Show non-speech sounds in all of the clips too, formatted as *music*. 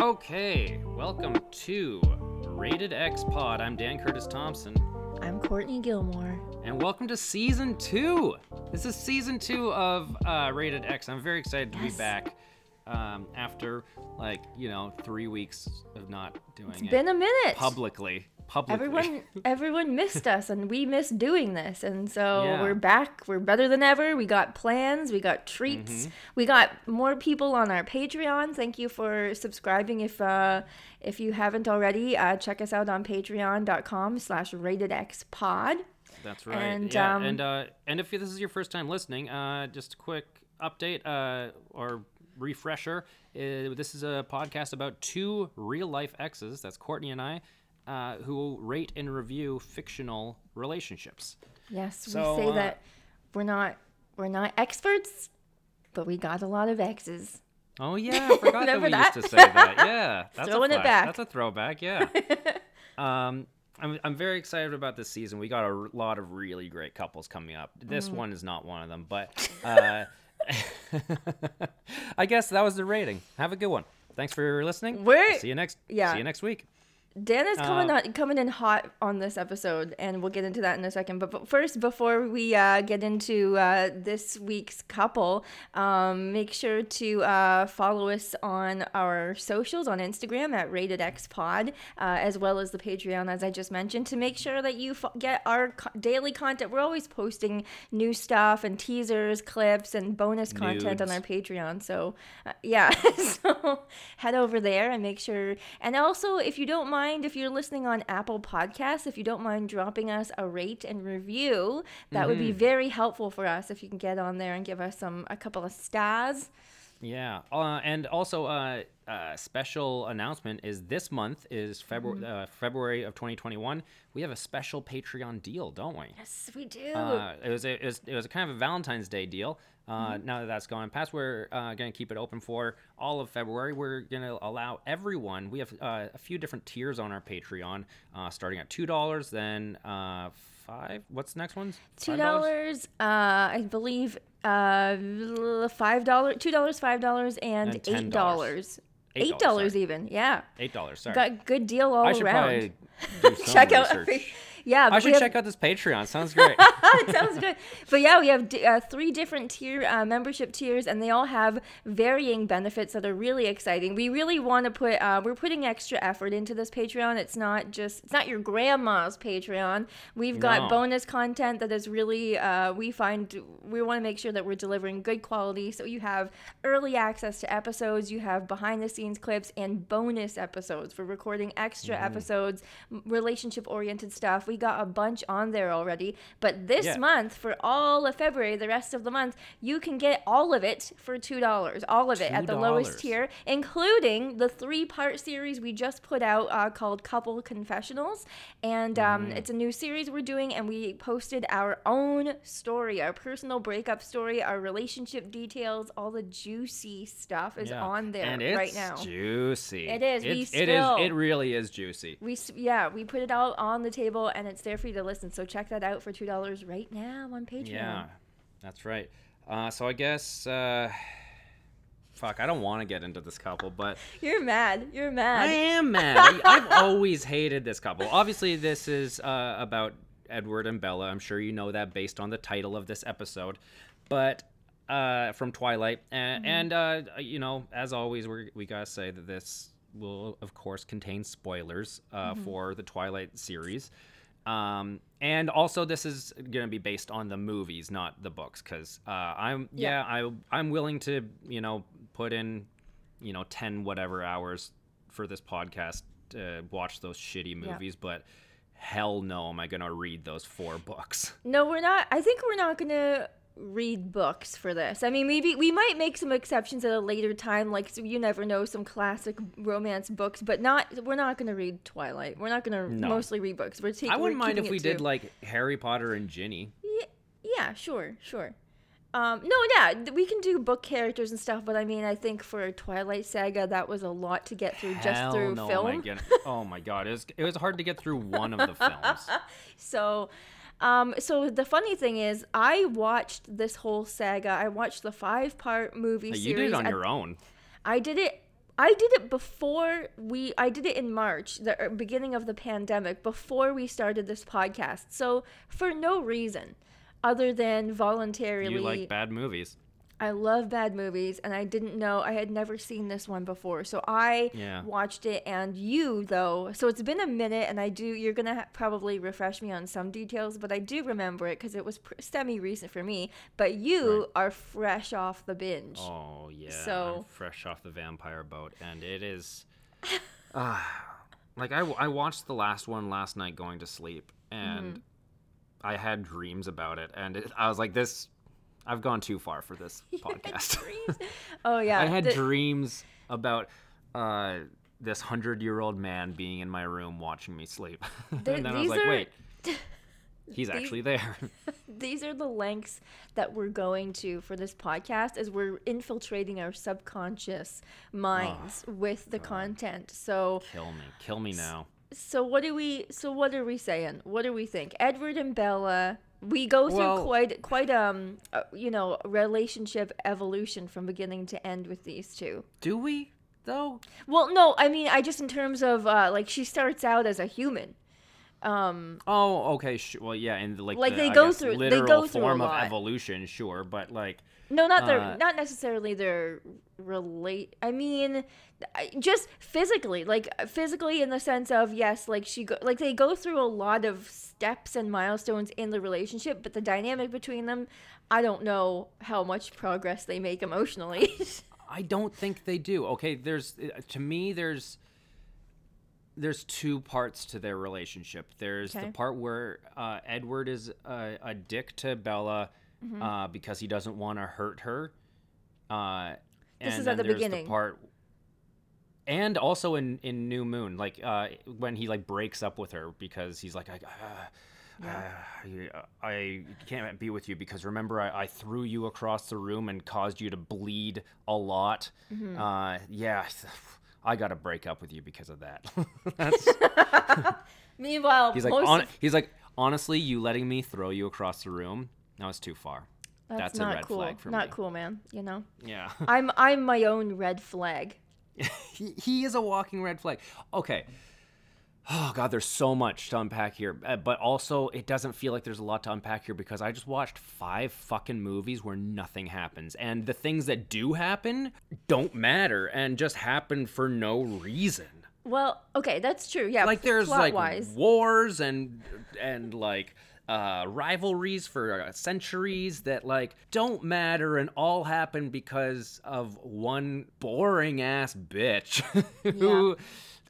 Okay, welcome to Rated X Pod. I'm Dan Curtis Thompson, I'm Courtney Gilmore. and welcome to season two. This is season two of uh, Rated X. I'm very excited to Yes. be back um, after, like, you know, three weeks of not doing It's it been a minute. publicly. Publicly. Everyone, *laughs* everyone missed us, and we missed doing this, and so Yeah. we're back. We're better than ever. We got plans. We got treats. Mm-hmm. We got more people on our Patreon. Thank you for subscribing. If uh, if you haven't already, uh, check us out on Patreon.com/slash Rated X Pod. That's right. And, yeah, um, and uh, and if this is your first time listening, uh, just a quick update uh, or refresher. Uh, this is a podcast about two real life exes. That's Courtney and I, uh, who rate and review fictional relationships. Yes, So, we say uh, that we're not we're not experts, but we got a lot of X's. Oh yeah, I *laughs* forgot that we that? used to say that. *laughs* Yeah, that's Throwing a it back. That's a throwback. Yeah. *laughs* um, I'm I'm very excited about this season. We got a r- lot of really great couples coming up. This Mm. one is not one of them, but uh, I guess that was the rating. Have a good one. Thanks for listening. We're- see you next. yeah. See you next week. Dan is coming Uh, on, coming in hot on this episode, and we'll get into that in a second. But, but first, before we uh, get into uh, this week's couple, um, make sure to uh, follow us on our socials on Instagram at RatedXPod, uh, as well as the Patreon, as I just mentioned, to make sure that you fo- get our co- daily content. We're always posting new stuff and teasers, clips, and bonus content on our Patreon. So, uh, yeah, *laughs* so head over there and make sure. And also, if you don't mind, if you're listening on Apple Podcasts, if you don't mind dropping us a rate and review, that would Mm-hmm. be very helpful for us. If you can get on there and give us some a couple of stars. Yeah, uh, and also uh, uh, special announcement is this month is February Mm-hmm. uh, February of 2021. We have a special Patreon deal, don't we? Yes, we do. Uh, it was a, it was it was a kind of a Valentine's Day deal. Uh, Mm-hmm. Now that that's gone past, we're uh, going to keep it open for all of February. We're going to allow everyone. We have uh, a few different tiers on our Patreon, uh, starting at two dollars, then uh, five. What's the next one? Two $5? uh, I believe, uh, five dollars, two dollars, five dollars, and, And eight $10. $8, Eight dollars even, yeah. Eight dollars. Sorry. Got good deal all I should around. probably do *laughs* some check out, research. Yeah. I should have- check out this Patreon. Sounds *laughs* great. it sounds good. But yeah, we have d- uh, three different tier uh, membership tiers, and they all have varying benefits that are really exciting. We really want to put uh, we're putting extra effort into this Patreon. It's not just it's not your grandma's Patreon. We've got No. bonus content that is really uh, we find we want to make sure that we're delivering good quality. So you have early access to episodes, you have behind the scenes clips, and bonus episodes for recording extra Mm-hmm. episodes, relationship oriented stuff. We got a bunch on there already. But this Yeah. month, for all of February, the rest of the month, you can get all of it for $2. All of it at the lowest tier, including the three part series we just put out uh, called Couple Confessionals. And um, Mm-hmm. it's a new series we're doing, and we posted our own story, our personal breakup story, our relationship details, all the juicy stuff is Yeah. on there it's right now. Juicy. It is. We It's- it is. It really is juicy. We yeah, we put it all on the table and it's there for you to listen. So check that out for two dollars right now on Patreon. Yeah, that's right. Uh, so I guess, uh, fuck, I don't want to get into this couple, but You're mad. You're mad. I am mad. I, *laughs* I've always hated this couple. Obviously, this is uh, about Edward and Bella. I'm sure you know that based on the title of this episode, but uh, from Twilight, and, and uh, you know, as always, we we gotta say that this will, of course, contain spoilers uh, for the Twilight series. Um, and also this is going to be based on the movies, not the books. Cause, uh, I'm, yeah, I, I'm willing to, you know, put in, you know, 10 whatever hours for this podcast to watch those shitty Yeah. movies, but hell no, am I going to read those four books. No, we're not. I think we're not gonna read books for this. I mean, maybe we might make some exceptions at a later time, like so you never know, some classic romance books, but not. We're not gonna read Twilight. We're not gonna No. mostly read books. We're taking. I wouldn't mind if we did to- like Harry Potter and Ginny. Yeah, yeah, sure, sure. Um, no, yeah, we can do book characters and stuff, but I mean, I think for Twilight Saga, that was a lot to get through just through no, film. My oh my god, it was, it was hard to get through one of the *laughs* films. So, Um, so the funny thing is, I watched this whole saga. I watched the five part movie You series. did it on at- your own. I did it. I did it before we. I did it in March, the er, beginning of the pandemic, before we started this podcast. So for no reason, other than voluntarily, You like bad movies. I love bad movies, and I didn't know I had never seen this one before. So I Yeah. watched it, and you though. So it's been a minute, and I do. You're gonna ha- probably refresh me on some details, but I do remember it because it was pr- semi recent for me. But you Right. are fresh off the binge. Oh yeah. So- I'm fresh off the vampire boat, and it is. Uh, *sighs* like I, I watched the last one last night going to sleep, and Mm-hmm. I had dreams about it, and it, I was like, this. I've gone too far for this *laughs* podcast. Oh yeah, I had the- dreams about uh, this hundred-year-old man being in my room watching me sleep, Th- *laughs* and then I was like, are- wait, *laughs* he's actually there. these are the lengths that we're going to for this podcast as we're infiltrating our subconscious minds with the content. So kill me, kill me now. so what do we so what are we saying? What do we think? Edward and bella we go through Well- quite quite um uh, you know relationship evolution from beginning to end with these two Do we though? well no i mean i just in terms of uh like she starts out as a human um Oh, okay. Sh- well, yeah, and like, Like, the, they go through- they go through a form of evolution, sure, but like, No, not their, Uh, not necessarily their relate. I mean, just physically, like physically in the sense of yes, like she go, like they go through a lot of steps and milestones in the relationship, but the dynamic between them, I don't know how much progress they make emotionally. *laughs* I don't think they do. Okay, there's uh, to me there's there's two parts to their relationship. There's Okay. the part where uh, Edward is a, a dick to Bella Mm-hmm. uh, because he doesn't want to hurt her. Uh, This is at the beginning. The part, and also in in New Moon, like uh, when he like breaks up with her because he's like, I, uh, uh, I can't be with you because remember I, I threw you across the room and caused you to bleed a lot. Mm-hmm. Uh, yeah, *sighs* I got to break up with you because of that. *laughs* *laughs* Meanwhile, he's like, of- he's like, honestly, you letting me throw you across the room, that was too far. that's, that's a red cool. flag for not me. Not cool, man. You know, Yeah. *laughs* I'm I'm my own red flag. *laughs* he, he is a walking red flag. Okay. Oh god, there's so much to unpack here, Uh, but also it doesn't feel like there's a lot to unpack here because I just watched five fucking movies where nothing happens, and the things that do happen don't matter and just happen for no reason. Well, okay, that's true. Yeah, Like there's like wise. wars and and like uh, rivalries for uh, centuries that like don't matter and all happen because of one boring ass bitch *laughs* who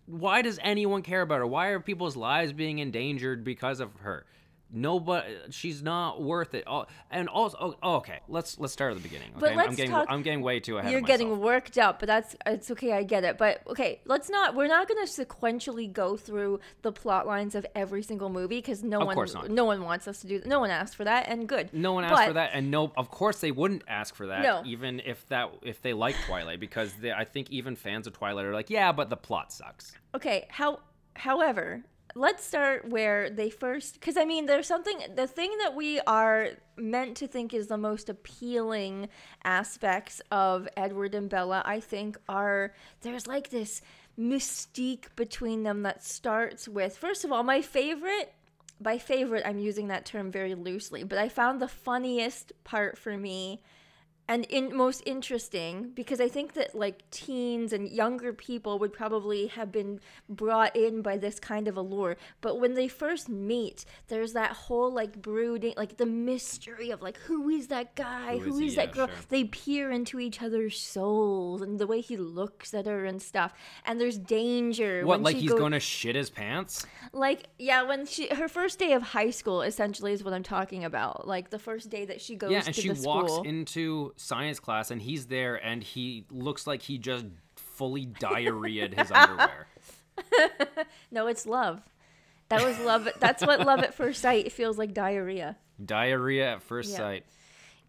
why does anyone care about her? Why are people's lives being endangered because of her nobody she's not worth it all and also oh, oh, okay let's let's start at the beginning okay But i'm let's getting talk- i'm getting way too ahead You're getting worked up, but that's it's okay. I get it. But okay, let's not. We're not going to sequentially go through the plot lines of every single movie because no Of one, course not. no one wants us to do. No one asked for that, and good. No one asked But- for that, and no, of course they wouldn't ask for that, No. even if that if they like Twilight, because they, I think even fans of Twilight are like, yeah, but the plot sucks. Okay. How? However, let's start where they first. Because I mean, there's something. The thing that we are meant to think is the most appealing aspects of Edward and Bella, I think, are there's like this mystique between them that starts with. First of all, my favorite. By favorite, I'm using that term very loosely, but I found the funniest part for me and in most interesting because I think that like teens and younger people would probably have been brought in by this kind of allure. But when they first meet, there's that whole like brooding, like the mystery of like who is that guy, Who is who is that Yeah, girl? sure. They peer into each other's souls and the way he looks at her and stuff. And there's danger. What, like he's go- going to shit his pants? like yeah when she her first day of high school essentially is what i'm talking about like the first day that she goes Yeah, and she walks school into science class, and he's there, and he looks like he just fully diarrheaed his underwear. *laughs* No, it's love. That was love. That's what love at first sight feels like diarrhea. Diarrhea at first Yeah. sight.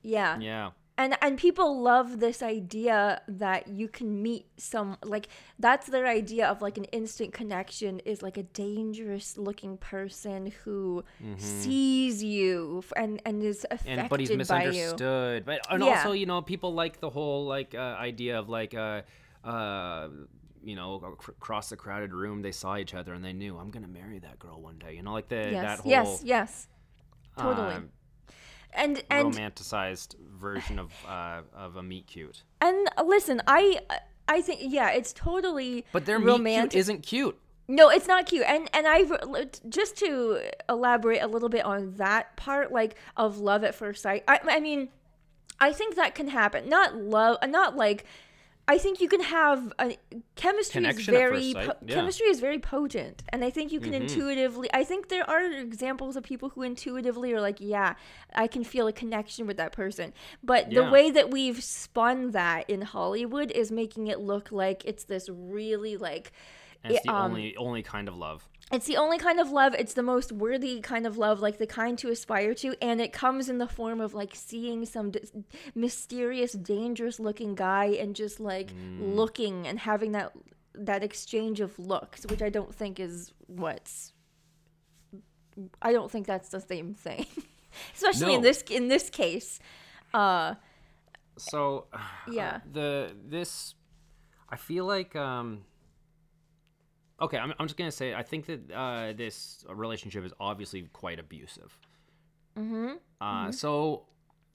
Yeah. Yeah. And and people love this idea that you can meet some like that's their idea of like an instant connection is like a dangerous looking person who sees you and and is affected by you. and but he's misunderstood. But and Yeah. also, you know, people like the whole like uh, idea of like uh uh you know, across the crowded room, they saw each other and they knew I'm gonna marry that girl one day. You know, like the yes that whole yes yes totally um, and and romanticized version of uh, of a meet cute. and uh, listen i i think yeah it's totally But their meet cute romantic isn't cute. No, it's not cute. And and I just to elaborate a little bit on that part, like of love at first sight. I, I mean, I think that can happen. Not love, not like. I think you can have a chemistry is Connection at very po- yeah. chemistry is very potent, and I think you can Mm-hmm. intuitively. I think there are examples of people who intuitively are like, yeah, I can feel a connection with that person. But the way that we've spun that in Hollywood is making it look like it's this really like And it's it, the um, only only kind of love. It's the only kind of love. It's the most worthy kind of love, like the kind to aspire to. And it comes in the form of like seeing some d- mysterious, dangerous looking guy and just like Mm. looking and having that that exchange of looks, which I don't think is what's. I don't think that's the same thing, *laughs* especially in this in this case. Uh, So *sighs* Yeah. the this I feel like um okay, I'm I'm just gonna say I think that uh this relationship is obviously quite abusive. Mm-hmm. Uh so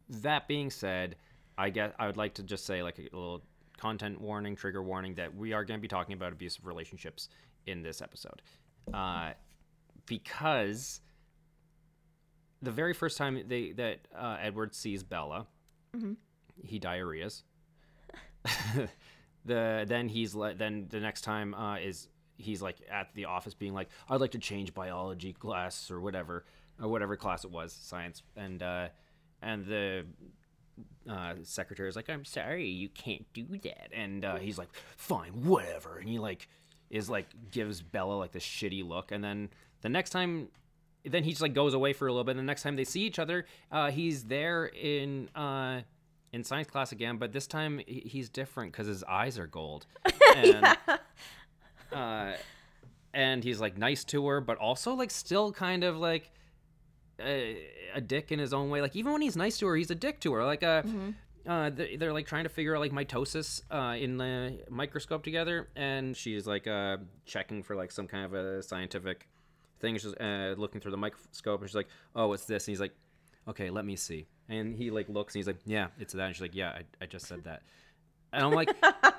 that being said, I guess I would like to just say like a little content warning, trigger warning that we are going to be talking about abusive relationships in this episode. Uh because the very first time they that uh, Edward sees Bella, he diarrheas. *laughs* the then he's le- then the next time uh, is he's like at the office being like I'd like to change biology class or whatever or whatever class it was science. And uh, and the uh, secretary is like I'm sorry you can't do that. And uh, he's like fine whatever. And he like is like gives Bella like this shitty look. And then the next time then he just like goes away for a little bit. And the next time they see each other, uh, he's there in uh, in science class again, but this time he's different because his eyes are gold. *laughs* And, uh, and he's like nice to her, but also like still kind of like a, a dick in his own way. Like even when he's nice to her, he's a dick to her. Like uh, uh, they- they're like trying to figure out like mitosis uh, in the microscope together, and she's like uh, checking for like some kind of a scientific thing. She's uh, looking through the microscope, and she's like, "Oh, what's this?" And he's like, "Okay, let me see." And he like looks, and he's like, "Yeah, it's that." And she's like, "Yeah, I, I just said that." And I'm like,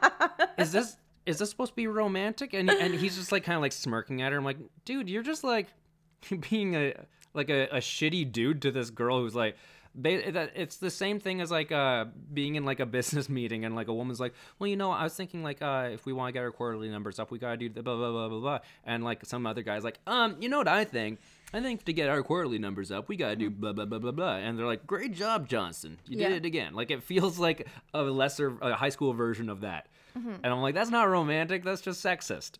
*laughs* "Is this is this supposed to be romantic?" And and he's just like kind of like smirking at her. I'm like, "Dude, you're just like *laughs* being a like a, a shitty dude to this girl who's like." They, it's the same thing as like uh being in like a business *laughs* meeting and like a woman's like well you know i was thinking like uh if we want to get our quarterly numbers up we gotta do the blah blah blah blah blah and like some other guy's like um you know what i think i think to get our quarterly numbers up we gotta do blah blah blah blah blah and they're like great job johnson you Yeah. did it again like it feels like a lesser a high school version of that and i'm like that's not romantic that's just sexist.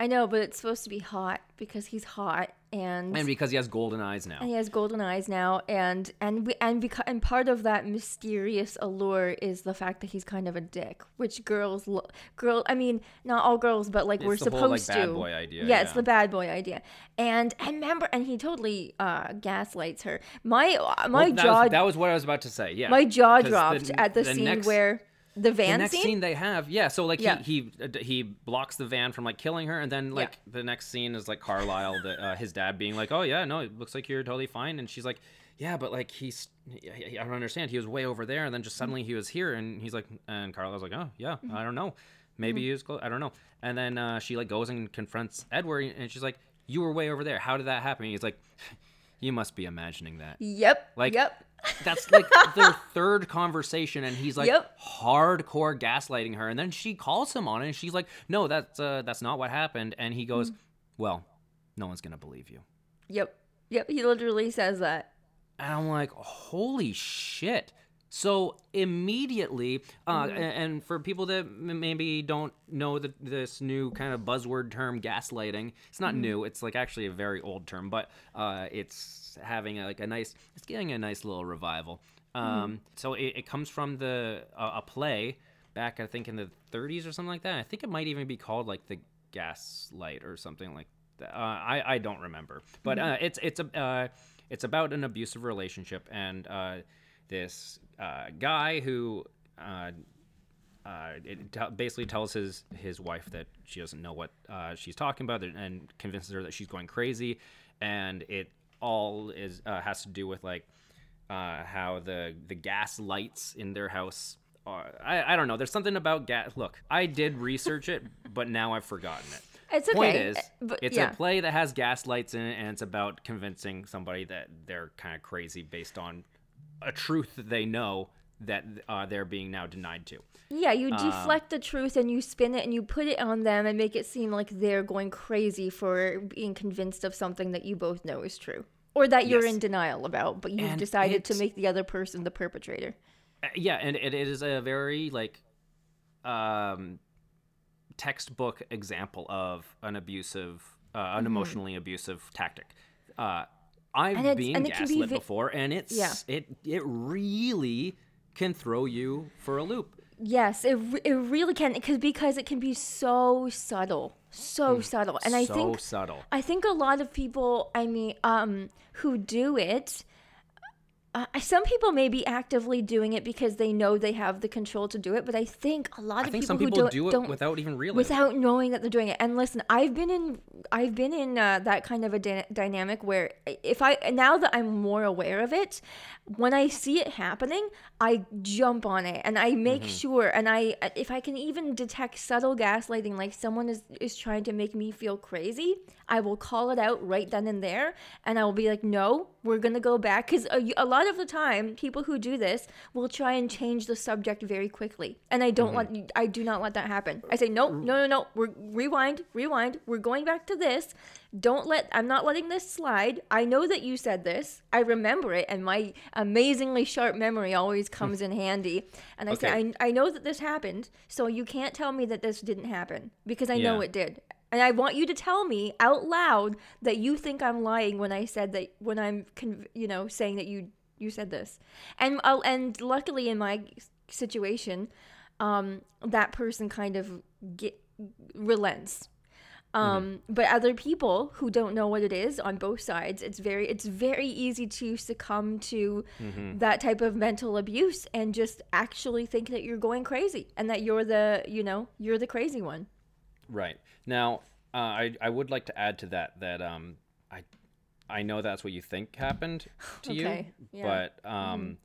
I know, but it's supposed to be hot because he's hot and and because he has golden eyes now. And he has golden eyes now and and we and because and part of that mysterious allure is the fact that he's kind of a dick which girls lo- girl i mean not all girls but like we're the supposed whole, like, bad to. boy idea, yeah, it's the bad boy idea. And and remember and he totally uh gaslights her. My uh, my Well, that, jaw was, that was what i was about to say yeah. my jaw dropped at the, scene next- where the van the next scene, scene they have yeah so like Yeah. he he uh, he blocks the van from like killing her and then like the next scene is like carlisle the, uh, his dad being like oh yeah no it looks like you're totally fine and she's like yeah but like he's i don't understand he was way over there and then just suddenly he was here and he's like and carlisle's like oh yeah Mm-hmm. i don't know maybe he was close i don't know and then uh, she like goes and confronts edward and she's like you were way over there how did that happen? And he's like you must be imagining that. Yep Like, yep that's like their third conversation, and he's like Yep. hardcore gaslighting her, and then she calls him on it, and she's like, "No, that's uh, that's not what happened," and he goes, "Well, no one's gonna believe you," yep yep he literally says that and I'm like, "Holy shit!" So immediately, uh, Mm-hmm. and for people that maybe don't know the, this new kind of buzzword term, gaslighting, it's Mm-hmm. not new. It's like actually a very old term, but uh, it's having a, like a nice, it's getting a nice little revival. Um, So it, it comes from the uh, a play back, I think, in the 30s or something like that. I think it might even be called like the Gaslight or something like that. Uh, I I don't remember, but uh, it's it's a uh, it's about an abusive relationship and uh, this uh, guy who. Uh, uh, it t- basically tells his his wife that she doesn't know what uh, she's talking about and convinces her that she's going crazy, and it all is uh, has to do with like uh, how the the gas lights in their house. Are, I I don't know. There's something about gas. Look, I did research it, but now I've forgotten it. It's okay. Point is, but it's yeah. a play that has gas lights in it, and it's about convincing somebody that they're kind of crazy based on a truth that they know that uh, they're being now denied to. Yeah, you Um, deflect the truth and you spin it and you put it on them and make it seem like they're going crazy for being convinced of something that you both know is true. Or that you're Yes. in denial about, but you've And decided to make the other person the perpetrator. Uh, yeah and it, it is a very like um textbook example of an abusive uh, an emotionally abusive tactic uh i've. And been and it can be gaslit vi- before and it's Yeah. it it really can throw you for a loop Yes, it, it really can because because it can be so subtle, so subtle, and I so think subtle I think a lot of people, I mean, um, who do it, uh, some people may be actively doing it because they know they have the control to do it, but I think a lot i of think people some who don't, do it don't without even realizing without knowing that they're doing it. And listen, I've been in I've been in uh, that kind of a dy- dynamic where if I now that I'm more aware of it, when I see it happening, I jump on it and I make Mm-hmm. sure and I if I can even detect subtle gaslighting like someone is is trying to make me feel crazy, I will call it out right then and there and I will be like, "No, we're going to go back cuz a, a lot of the time people who do this will try and change the subject very quickly. And I don't Mm-hmm. let I do not let that happen. I say, "No, no, no, no. We're rewind, rewind. We're going back to this. Don't let I'm not letting this slide. I know that you said this. I remember it and my amazingly sharp memory always comes in handy. And I say, I, I know that this happened, so you can't tell me that this didn't happen because I know it did. And I want you to tell me out loud that you think I'm lying when I said that when I'm conv- you know saying that you you said this. And I'll, and luckily in my situation, um, that person kind of get relents. Um, but other people who don't know what it is on both sides, it's very it's very easy to succumb to that type of mental abuse and just actually think that you're going crazy and that you're the you know you're the crazy one. Right. Now, uh, I I would like to add to that that um I I know that's what you think happened to Okay, you, yeah. but um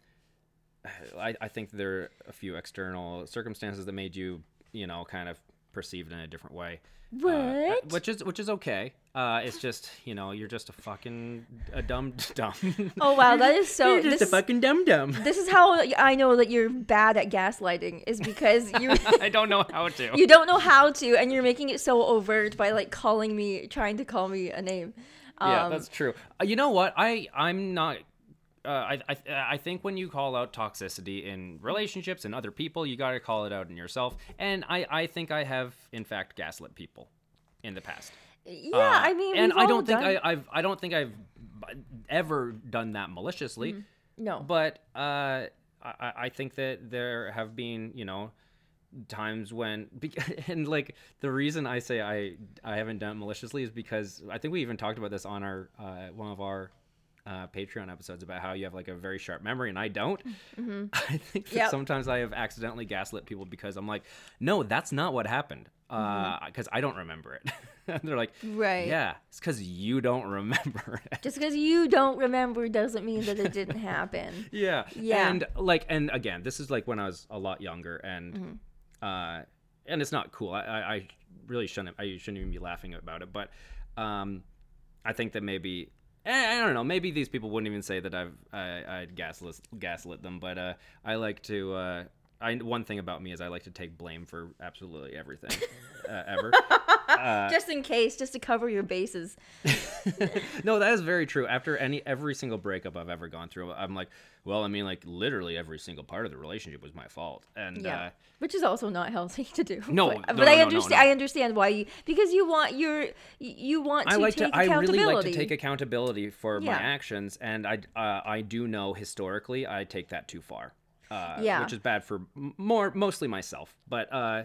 I I think there are a few external circumstances that made you you know kind of perceived in a different way. Uh, which is which is okay. Uh, it's just you know you're just a fucking a dumb *laughs* dumb. Oh wow, that is so. *laughs* you're just this, a fucking dumb dumb. this is how I know that you're bad at gaslighting is because *laughs* you I don't know how to. you don't know how to and you're making it so overt by like calling me trying to call me a name. yeah, Um, that's true. Uh, you know what? I I'm not. Uh, I, I I think when you call out toxicity in relationships and other people, you got to call it out in yourself. And I I think I have in fact gaslit people in the past. Yeah, Uh, I mean, and I don't think done- I, I've I don't think I've ever done that maliciously. Mm-hmm. no. But uh, I, I think that there have been, you know, times when, *laughs* and like the reason I say I I haven't done it maliciously is because I think we even talked about this on our uh, one of our uh, Patreon episodes about how you have like a very sharp memory and I don't. *laughs* I think that Mm-hmm. Yep. sometimes I have accidentally gaslit people because I'm like, no, that's not what happened. Because I don't remember it. And *laughs* They're like, Mm-hmm. Right. Yeah, it's because you don't remember it. Just because you don't remember doesn't mean that it didn't happen. *laughs* yeah Yeah. and like and again this is like when i was a lot younger and Mm-hmm. uh and it's not cool I, I i really shouldn't i shouldn't even be laughing about it but um i think that maybe eh, I don't know. Maybe these people wouldn't even say that I've I, I'd gaslit gaslit them, but uh, I like to uh, I one thing about me is I like to take blame for absolutely everything *laughs* uh, ever. *laughs* just in case, just to cover your bases. *laughs* no, that is very true. After any every single breakup I've ever gone through, I'm like, well, I mean, like literally every single part of the relationship was my fault, and Yeah, uh, which is also not healthy to do. No, but, no, but no, I no, understand. I understand why you because you want your you want to I like take to. I really like to take accountability for Yeah. my actions, and I uh, I do know historically I take that too far. Uh, Yeah. which is bad for more mostly myself, but uh,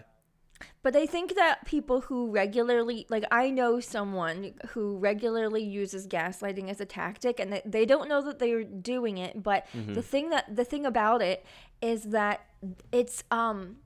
But I think that people who regularly, like, I know someone who regularly uses gaslighting as a tactic, and they, they don't know that they're doing it. But Mm-hmm. the thing that the thing about it is that it's um,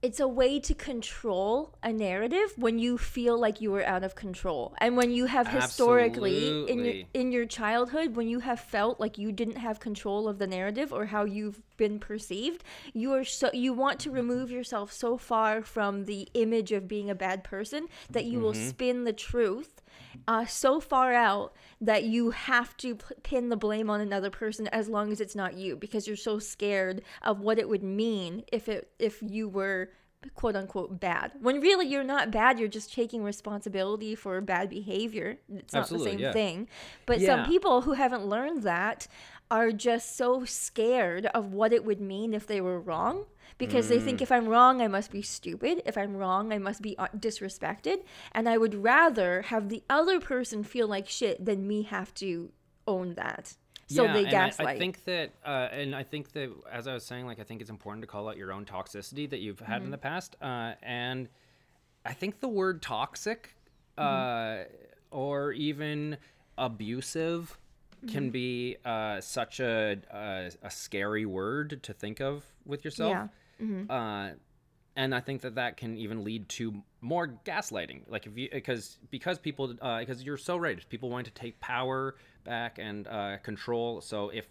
it's a way to control a narrative when you feel like you are out of control, and when you have historically in your in your childhood when you have felt like you didn't have control of the narrative or how you've been perceived you are so you want to remove yourself so far from the image of being a bad person that you will mm-hmm. spin the truth uh, so far out that you have to p- pin the blame on another person as long as it's not you because you're so scared of what it would mean if it if you were quote unquote bad when really you're not bad you're just taking responsibility for bad behavior it's not Absolutely, the same yeah. thing but Yeah. some people who haven't learned that are just so scared of what it would mean if they were wrong because they Mm. think if I'm wrong, I must be stupid. If I'm wrong, I must be uh, disrespected. And I would rather have the other person feel like shit than me have to own that. So yeah, they and I- I, think that, uh, and I think that, as I was saying, like I think it's important to call out your own toxicity that you've had Mm-hmm. in the past, uh, and I think the word toxic, Mm-hmm. uh, or even abusive, Mm-hmm. can be uh, such a, a a scary word to think of with yourself. Yeah. Mm-hmm. Uh, and I think that that can even lead to more gaslighting. Like if you because because people uh, because you're so right, people want to take power back and uh, control. So if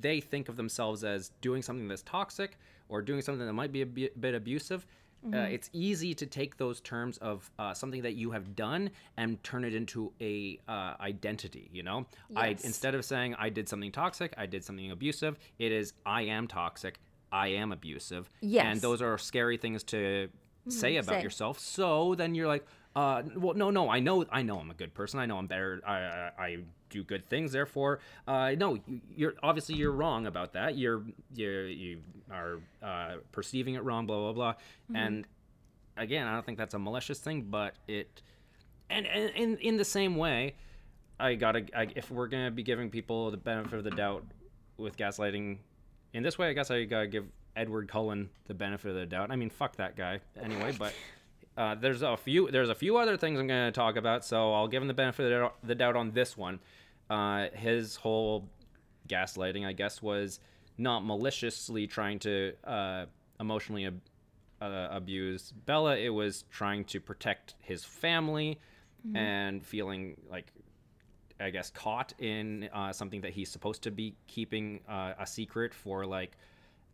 they think of themselves as doing something that's toxic or doing something that might be a bit abusive, uh, it's easy to take those terms of uh, something that you have done and turn it into a uh, identity. You know, I instead of saying I did something toxic, I did something abusive. It is I am toxic. I am abusive. Yes. And those are scary things to say about say. yourself. So then you're like, uh, well, no, no, I know, I know, I'm a good person. I know I'm better. I, I, I do good things. Therefore, uh, no, you- you're obviously you're wrong about that. You're you you are uh, perceiving it wrong. Blah blah blah. And again, I don't think that's a malicious thing, but it, and and in in the same way, I gotta I, if we're gonna be giving people the benefit of the doubt with gaslighting, in this way, I guess I gotta give Edward Cullen the benefit of the doubt. I mean, fuck that guy anyway, *laughs* but. Uh, there's a few. There's a few other things I'm to talk about, so I'll give him the benefit of the doubt- on this one. Uh, his whole gaslighting, I guess, was not maliciously trying to uh, emotionally ab- uh, abuse Bella. It was trying to protect his family and feeling like, I guess, caught in uh, something that he's supposed to be keeping uh, a secret for, like,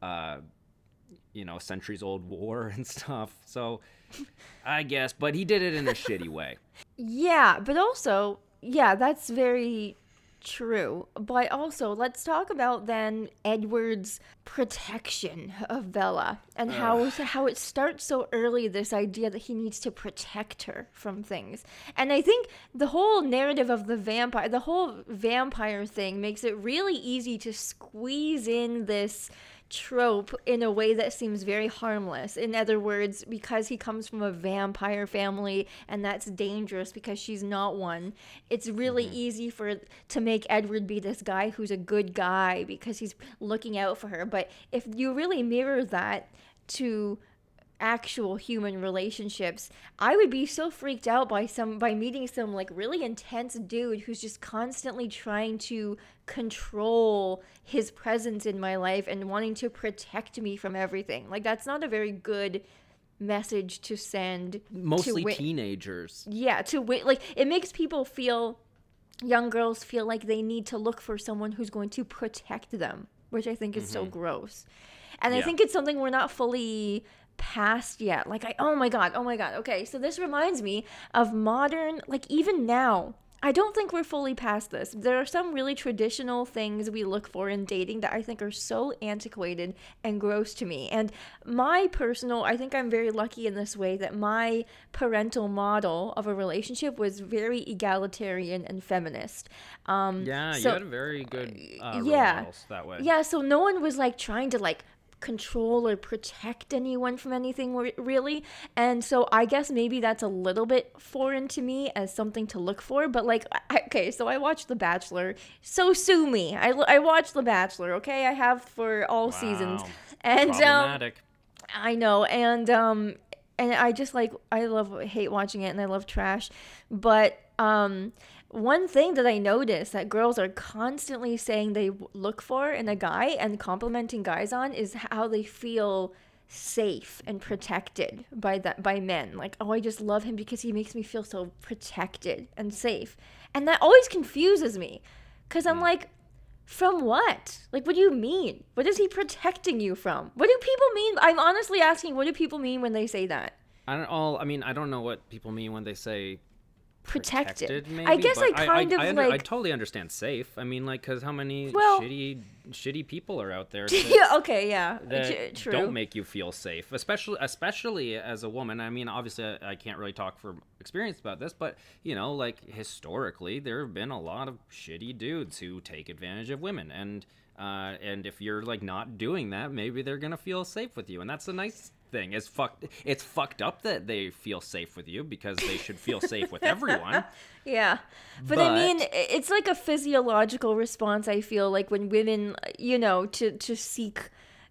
uh, you know, centuries old war *laughs* and stuff. So, I guess, but he did it in a shitty way. *laughs* Yeah, but also, yeah, that's very true. But also, let's talk about then Edward's protection of Bella and how how it starts so early this idea that he needs to protect her from things. And I think the whole narrative of the vampire, the whole vampire thing makes it really easy to squeeze in this trope in a way that seems very harmless. In other words, because he comes from a vampire family and that's dangerous because she's not one, it's really mm-hmm. easy for to make Edward be this guy who's a good guy because he's looking out for her. But if you really mirror that to actual human relationships i would be so freaked out by some by meeting some like really intense dude who's just constantly trying to control his presence in my life and wanting to protect me from everything like that's not a very good message to send Mostly to wi- teenagers. yeah to wait like it makes people feel young girls feel like they need to look for someone who's going to protect them which i think is so gross and i Mm-hmm. Think it's something we're not fully past yet like i oh my god oh my god okay so this reminds me of modern like even now I don't think we're fully past this. There are some really traditional things we look for in dating that I think are so antiquated and gross to me. And my personal, I think I'm very lucky in this way that my parental model of a relationship was very egalitarian and feminist. Um, Yeah, so- you had a very good uh, yeah. that way. yeah, so no one was like trying to like control or protect anyone from anything really. And so I guess maybe that's a little bit foreign to me as something to look for. But like, I, okay, so I watched The Bachelor. So sue me. I, I watched The Bachelor, okay? I have for all seasons. And um, I know, and um, and I just like I love hate watching it, and I love trash. But um, one thing that I noticed that girls are constantly saying they look for in a guy and complimenting guys on is how they feel safe and protected by that by men. Like, oh, I just love him because he makes me feel so protected and safe, and that always confuses me, because I'm mm. like. From what? Like, what do you mean? What is he protecting you from? What do people mean? I'm honestly asking, what do people mean when they say that? I don't all. I mean, I don't know what people mean when they say Protected. protected. Maybe, I guess I kind of I, under- I totally understand safe. I mean, like, because how many Well- shitty, shitty people are out there *laughs* yeah. Okay. Yeah. that True. don't make you feel safe, especially, especially as a woman. I mean, obviously, I, I can't really talk from experience about this, but you know, like historically, there have been a lot of shitty dudes who take advantage of women, and uh, and if you're like not doing that, maybe they're gonna feel safe with you, and that's a nice thing. It's fucked. It's fucked up that they feel safe with you because they should feel safe with everyone. *laughs* Yeah. But, I mean, it's like a physiological response. I feel like when women, you know, to to seek,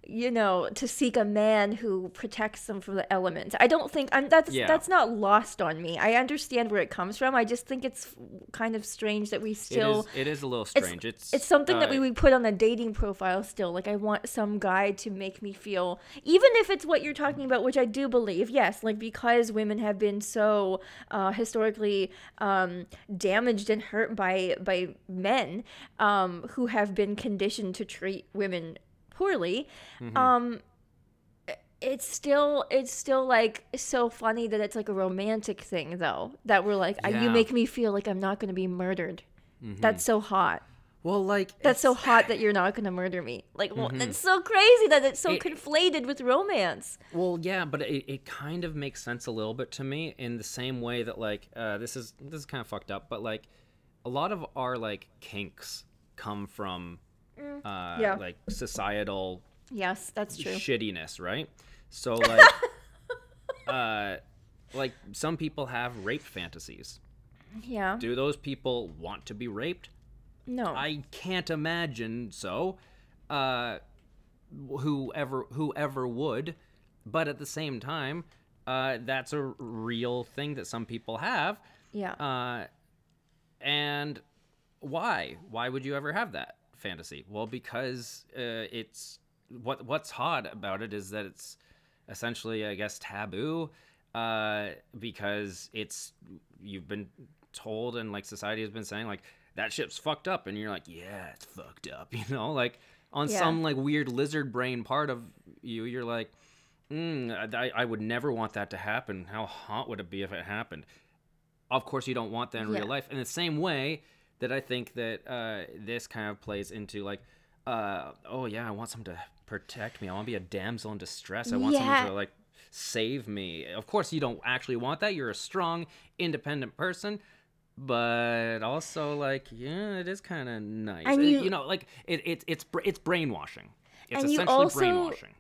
you know, to seek a man who protects them from the elements. I don't think I'm that's Yeah. that's not lost on me. I understand where it comes from. I just think it's kind of strange that we still. it is. It is a little strange. It's it's something that uh, we would put on a dating profile still. Like I want some guy to make me feel even if it's what you're talking about, which I do believe, yes, like because women have been so uh, historically um, damaged and hurt by by men um, who have been conditioned to treat women poorly. Mm-hmm. Um it's still it's still like so funny that it's like a romantic thing though that we're like "Uh, you make me feel like i'm not going to be murdered that's so hot Well, like that's so hot that you're not going to murder me. Like, well, it's so crazy that it's so It- conflated with romance. Well, yeah, but it, it kind of makes sense a little bit to me in the same way that like uh, this is this is kind of fucked up, but like a lot of our like kinks come from uh, Mm. yeah. like societal Yes, that's true. shittiness, right? So *laughs* like uh, like some people have rape fantasies. Yeah. Do those people want to be raped? No. I can't imagine so. Uh, whoever whoever would, but at the same time, uh, that's a real thing that some people have. yeah. Uh, and why? Why would you ever have that fantasy? Well, because uh, it's what what's hot about it is that it's essentially, I guess, taboo. Uh, because it's you've been told and like society has been saying like that ship's fucked up, and you're like, yeah, it's fucked up. *laughs* You know, like on Yeah. some like weird lizard brain part of you, you're like, mm, I, I would never want that to happen. How hot would it be if it happened? of course you don't want that in Yeah. real life in the same way that i think that uh, this kind of plays into like uh, oh yeah i want someone to protect me i want to be a damsel in distress i want Yeah. someone to like save me of course you don't actually want that you're a strong independent person but also like yeah it is kind of nice And Uh, you- know like it, it it's it's brainwashing it's And you essentially also- brainwashing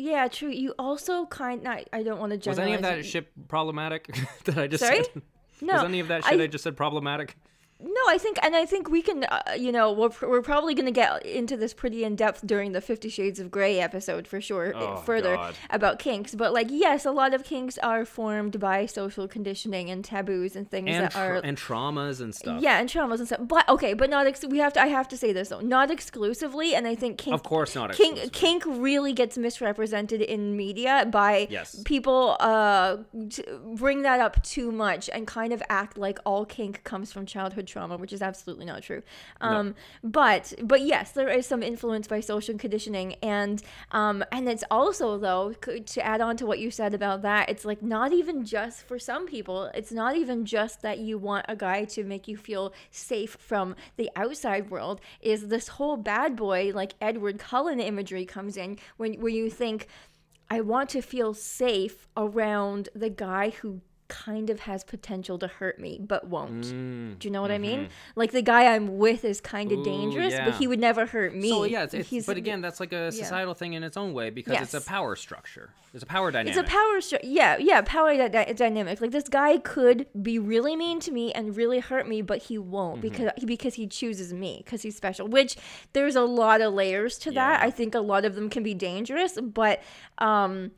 yeah, true. You also kind I, I don't want to was any of that it. shit problematic *laughs* that i just Sorry? said No. was any of that shit I, I- just said problematic No, I think, and I think we can, uh, you know, we're, we're probably going to get into this pretty in depth during the Fifty Shades of Grey episode for sure, uh, Oh, further God. about kinks. But, like, yes, a lot of kinks are formed by social conditioning and taboos and things and that tra- are. and traumas and stuff. yeah, and traumas and stuff. But okay, but not ex- we have to. I have to say this though, not exclusively. And I think kink, Of course not kink, exclusively. kink really gets misrepresented in media by Yes. people uh bring that up too much and kind of act like all kink comes from childhood trauma, which is absolutely not true. Um, But but yes, there is some influence by social conditioning, and um, and it's also though to add on to what you said about that, it's like not even just for some people. It's not even just that you want a guy to make you feel safe from the outside world. Is this whole bad boy like Edward Cullen imagery comes in when where you think I want to feel safe around the guy who kind of has potential to hurt me but won't. Do you know what I mean? Like the guy I'm with is kind of dangerous, yeah. but he would never hurt me. So yeah, it's, it's, He's- but again, that's like a societal thing in its own way because it's a power structure. It's a power dynamic. it's a power stru- yeah yeah power dy- dy- dynamic like this guy could be really mean to me and really hurt me but he won't Mm-hmm. because because he chooses me because he's special which there's a lot of layers to that i think a lot of them can be dangerous but um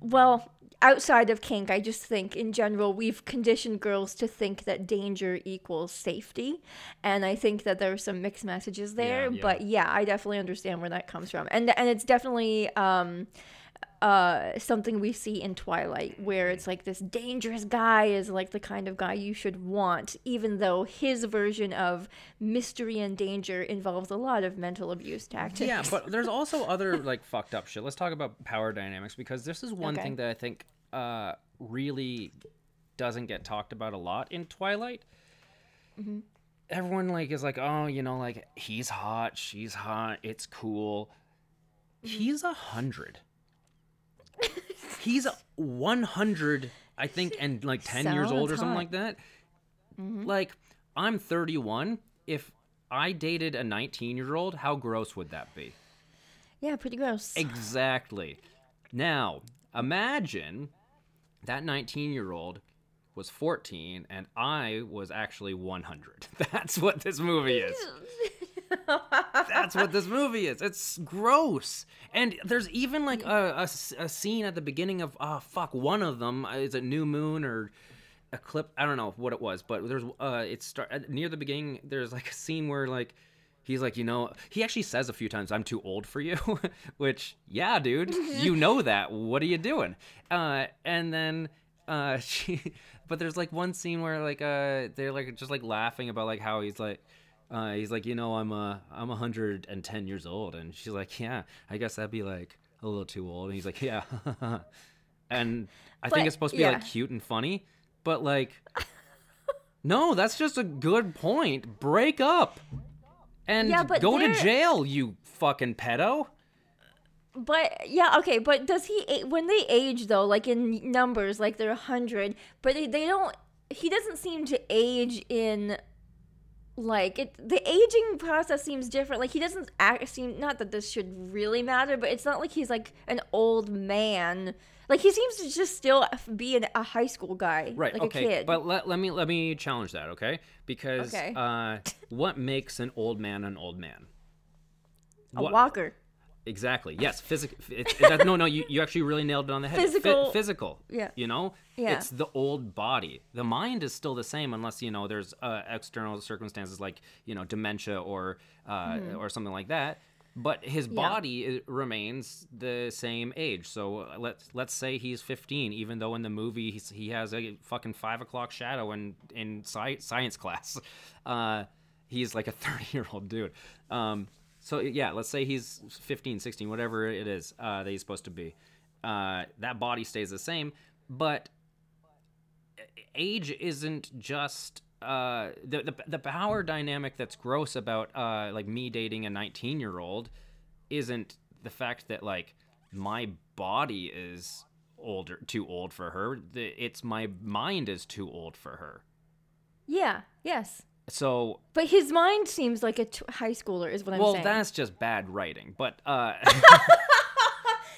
well outside of kink i just think in general we've conditioned girls to think that danger equals safety and i think that there are some mixed messages there yeah. but yeah i definitely understand where that comes from and and it's definitely um uh something we see in twilight where it's like this dangerous guy is like the kind of guy you should want even though his version of mystery and danger involves a lot of mental abuse tactics Yeah, but there's also other *laughs* like fucked up shit. Let's talk about power dynamics because this is one Okay. thing that I think uh, really doesn't get talked about a lot in Twilight. Mm-hmm. Everyone like is like, oh, you know, like he's hot, she's hot, it's cool. Mm-hmm. He's a hundred. he's one hundred, I think, *laughs* and like ten years old or something hot. Mm-hmm. like that. Like I'm 31. If I dated a 19 year old, how gross would that be? yeah pretty gross Exactly. Now, imagine that 19 year old was 14 and I was actually 100. *laughs* That's what this movie is. *laughs* That's what this movie is. It's gross. And there's even like a a scene at the beginning of, oh, fuck, one of them uh, is a new moon or Eclipse. I don't know what it was, but there's, uh, it's start near the beginning, there's like a scene where like, He's like, you know, he actually says a few times, I'm too old for you, *laughs* which, yeah, dude, you *laughs* know that. What are you doing? Uh, and then, uh, *laughs* she, but there's like one scene where like, uh, they're like just like laughing about like how he's like, uh, he's like, you know, I'm, uh, I'm 110 years old. And she's like, yeah, I guess that'd be like a little too old. And he's like, yeah. and I think it's supposed to be yeah. like cute and funny, but like, no, that's just a good point. Break up and Yeah, but go to jail, you fucking pedo. But yeah, okay. But does he when they age though, like in numbers, like they're a hundred, but they, they don't. He doesn't seem to age in like it. The aging process seems different. Like he doesn't act seem. Not that this should really matter, but it's not like he's like an old man. Like he seems to just still be an, a high school guy, Right. Like okay. a kid. But let, let me let me challenge that, okay? Because Okay. uh, *laughs* what makes an old man an old man? a What- walker. Exactly. Yes. Physical. No, no. You, you actually really nailed it on the head. Phy- Physical- physical. Yeah. You know. Yeah. It's the old body. The mind is still the same, unless you know there's uh, external circumstances like you know dementia or uh, or something like that. But his Mm-hmm. Yeah. body remains the same age. So uh, let's let's say he's 15, even though in the movie he's, he has a fucking five o'clock shadow in in sci- science class. *laughs* Uh, he's like a *laughs* 30 year old dude. Um, so yeah, let's say he's 15, 16, whatever it is uh, that he's supposed to be. Uh, that body stays the same, but age isn't just uh, the, the the power dynamic that's gross about uh, like me dating a 19 year old isn't the fact that like my body is older too old for her it's my mind is too old for her Yeah. Yes. so But his mind seems like a t- high schooler, is what I'm saying. well that's just bad writing but uh *laughs* *laughs*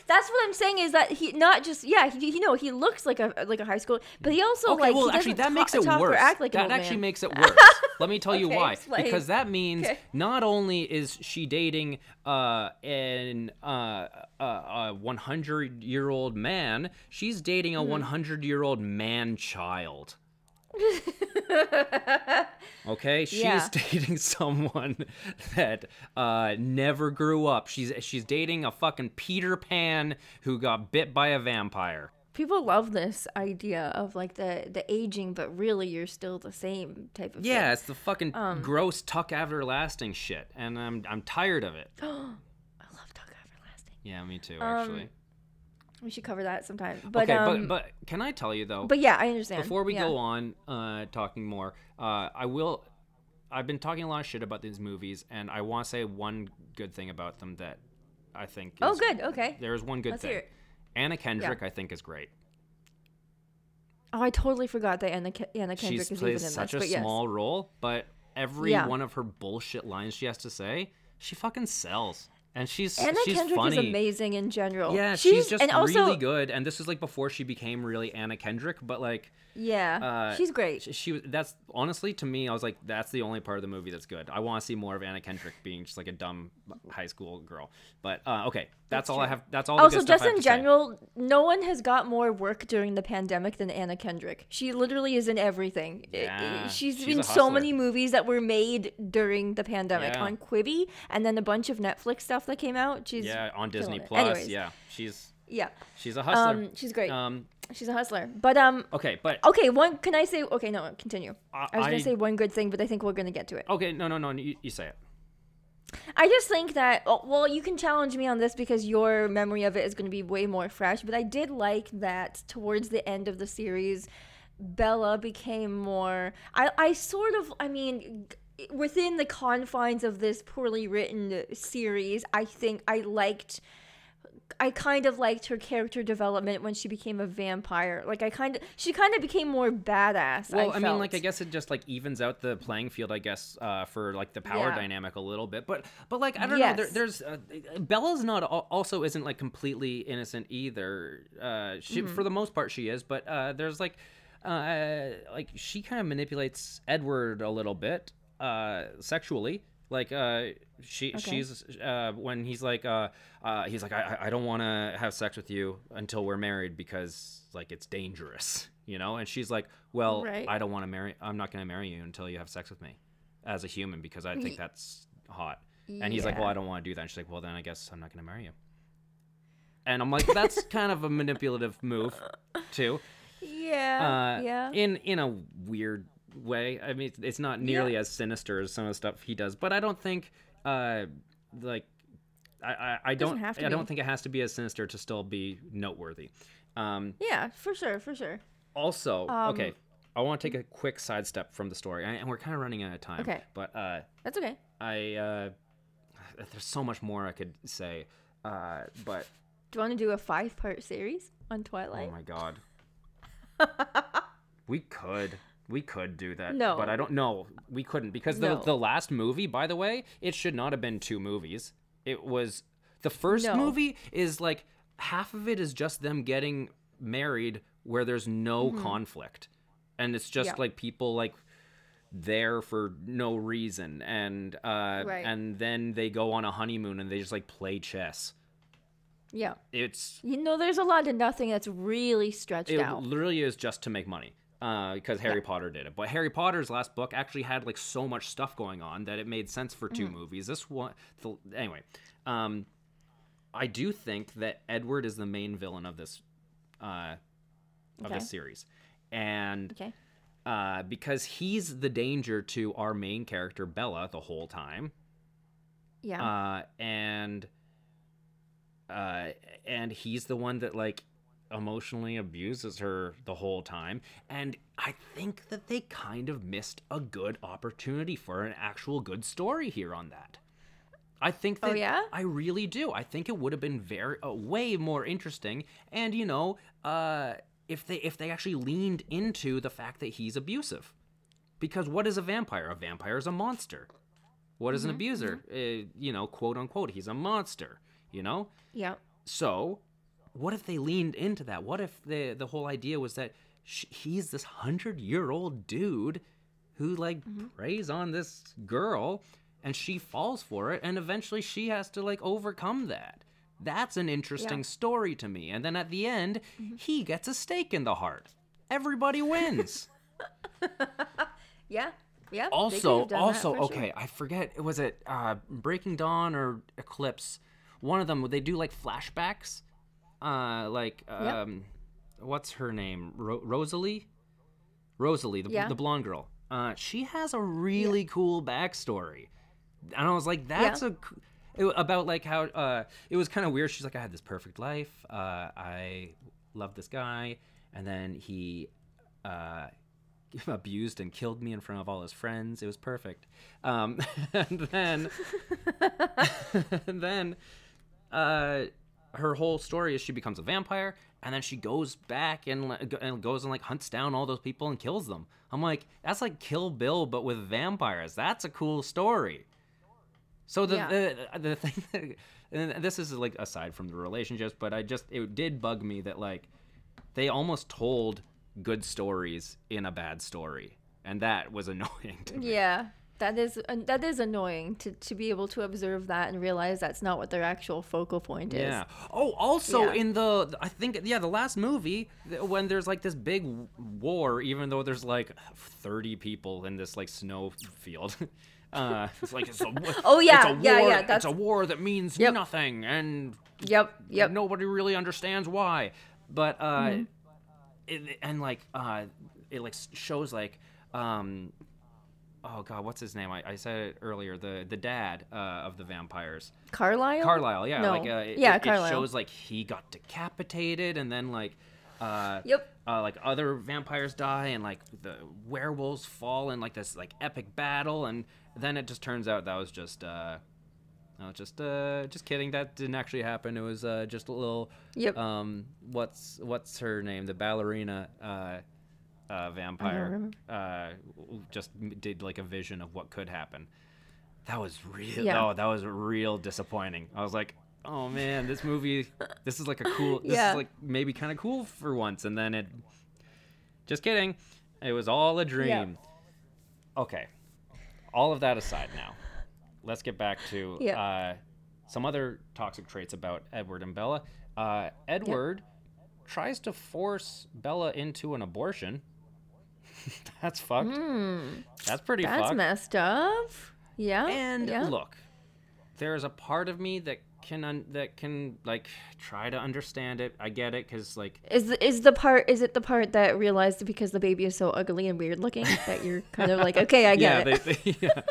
That's what I'm saying is that he not just yeah he you know he looks like a like a high school but he also okay like well actually that makes it worse act like that actually man. makes it *laughs* worse let me tell you Okay, why explain. because that means Okay. not only is she dating uh an uh a, a 100 year old man she's dating Mm-hmm. a 100 year old man child *laughs* okay she's Yeah. *laughs* dating someone that uh never grew up she's she's dating a fucking peter pan who got bit by a vampire People love this idea of like the the aging, but really you're still the same type of Yeah, thing. it's the fucking Um, gross tuck everlasting shit, and I'm I'm tired of it. *gasps* I love Tuck Everlasting. Yeah, me too. Um, Actually. We should cover that sometime. But okay, um, but but can I tell you though? but yeah, I understand. before we yeah. go on uh, talking more, uh, I will. I've been talking a lot of shit about these movies, and I want to say one good thing about them that I think. Is, Oh, good. Okay. There's one good Let's thing. Anna Kendrick, I think, is great. Oh, I totally forgot that Anna, Ke- Anna Kendrick She is plays even in such this. a yes. small role, but every Yeah. one of her bullshit lines she has to say, she fucking sells, and she's Anna she's Kendrick funny. is amazing in general. Yeah, she's, just and also, really good, and this is like before she became really Anna Kendrick, but like. Yeah, Uh, she's great. She, she was. That's honestly to me. I was like, that's the only part of the movie that's good. I want to see more of Anna Kendrick being just like a dumb high school girl. But uh, okay, that's, That's all I have. That's all. The also, good just in to say. general, no one has got more work during the pandemic than Anna Kendrick. She literally is in everything. I- I- Yeah, she's, she's in so many movies that were made during the pandemic Yeah. on Quibi, and then a bunch of Netflix stuff that came out. She's Yeah, on Disney. Plus. Anyways, Yeah, she's yeah, she's a hustler. um, she's great. Um, she's a hustler. But um, okay, but okay, one. Can I say? Okay, no, continue. I, I was gonna say one good thing, but I think we're gonna get to it. okay, no, no, no. You, you say it. I just think that oh, well, you can challenge me on this because your memory of it is going to be way more fresh. But I did like that towards the end of the series, Bella became more. I I sort of I mean. Within the confines of this poorly written series, I think I liked I kind of liked her character development when she became a vampire. Like I kind of she kind of became more badass. Well, I, I, mean, like I guess it just like evens out the playing field, I guess, uh, for like the power Yeah. dynamic a little bit. But but like I don't know, there, there's uh, Bella's not also isn't like completely innocent either. Uh, she Mm-hmm. for the most part she is, but uh, there's like uh, like she kind of manipulates Edward a little bit uh, sexually. Like uh, she she's uh, when he's like uh, uh, he's like I I- don't want to have sex with you until we're married because like it's dangerous, *laughs* you know. And she's like, well, Right. I don't want to marry. I'm not going to marry you until you have sex with me as a human because I think that's hot. And he's like, well, I don't want to do that. And she's like, well, then I guess I'm not going to marry you. And I'm like, that's *laughs* kind of a manipulative move, too. yeah, Uh, yeah. In in a weird way. I mean, it's not nearly as sinister as some of the stuff he does, but I don't think, uh, like, I I, I don't have to I don't think it has to be as sinister to still be noteworthy. Um, yeah, for sure, for sure. also, Um, okay, I want to take a quick sidestep from the story, and we're kind of running out of time. Okay. But uh, That's okay. I uh, *sighs* there's so much more I could say, uh, but Do you want to do a five part series on Twilight? oh my god, *laughs* we could. We could do that, No. but I don't know. We couldn't because the No. the last movie, by the way, it should not have been two movies. It was the first No. movie is like half of it is just them getting married where there's no conflict, and it's just Mm-hmm. Yeah. like people like there for no reason, and uh, Right. and then they go on a honeymoon and they just like play chess. yeah. It's You know, there's a lot of nothing that's really stretched it out. literally is just to make money because Harry Potter did it. But Harry Potter's last book actually had like so much stuff going on that it made sense for Mm-hmm. 2 movies. This one, the, anyway, um, I do think that Edward is the main villain of this uh, of Okay. this series, and Okay. uh, because he's the danger to our main character Bella the whole time Yeah. uh, and uh, and he's the one that like emotionally abuses her the whole time and i think that they kind of missed a good opportunity for an actual good story here on that i think Oh, that yeah? i really do i think it would have been very uh, way more interesting and you know uh if they if they actually leaned into the fact that he's abusive because what is a vampire a vampire is a monster what is an Mm-hmm, abuser? Uh, you know, quote unquote, he's a monster. You know. yeah. So, what if they leaned into that? What if the the whole idea was that sh- he's this hundred year old dude who like Mm-hmm. preys on this girl, and she falls for it, and eventually she has to like overcome that. That's an interesting Yeah. story to me. And then at the end, Mm-hmm. he gets a stake in the heart. Everybody wins. *laughs* Yeah. Yeah. also have done that also for sure. okay i forget was it uh breaking dawn or eclipse one of them would they do like flashbacks uh like um what's her name? Ro- Rosalie. Rosalie, the, Yeah. the blonde girl. Uh, she has a really cool backstory, and I was like, that's Yeah. a it, about like how uh, it was kind of weird. She's like, I had this perfect life. Uh, I loved this guy, and then he uh, *laughs* abused and killed me in front of all his friends. It was perfect. Um, *laughs* and then, *laughs* and then, uh, her whole story is she becomes a vampire, and then she goes back and, and goes and like hunts down all those people and kills them. I'm like, that's like Kill Bill, but with vampires. That's a cool story. So the Yeah. the, the *laughs* thing that, and this is like aside from the relationships, but I just it did bug me that like they almost told good stories in a bad story, and that was *laughs* annoying to me. Yeah, that is that is annoying to to be able to observe that and realize that's not what their actual focal point is. Yeah. Oh, also Yeah. in the I think yeah the last movie when there's like this big war, even though there's like thirty people in this like snow field. *laughs* Uh, it's like it's a, *laughs* Oh, yeah, it's a war, yeah, yeah, It's that's- a war that means Yep. nothing, and Yep. Yep. nobody really understands why. But uh, Mm-hmm. it, and like uh, it like shows like um, oh god, what's his name? I, I said it earlier. The the dad uh, of the vampires. Carlisle. Carlisle, yeah, No. like uh, it, yeah, it, Carlisle. it shows like he got decapitated, and then like, uh, Yep. uh, like other vampires die, and like the werewolves fall in like this like epic battle, and then it just turns out that was just, uh, no, just, uh, just kidding. That didn't actually happen. It was uh, just a little, Yep. um, what's what's her name? The ballerina. Uh, uh, vampire uh, just did like a vision of what could happen. That was real. Yeah. Oh, that was real disappointing. I was like, oh man, this movie, this is like a cool. This Yeah. is like maybe kind of cool for once, and then it. Just kidding. It was all a dream. Yeah. Okay. All of that aside now, let's get back to Yeah. uh, some other toxic traits about Edward and Bella. Uh, Edward tries to force Bella into an abortion. *laughs* That's fucked. Mm. That's pretty. That's fucked. messed up. Yeah. And yeah. look, there's a part of me that can un- that can like try to understand it. I get it because like Is the, is the part is it the part that realized because the baby is so ugly and weird looking that you're kind of like *laughs* okay I yeah, get it they, they, *laughs* yeah.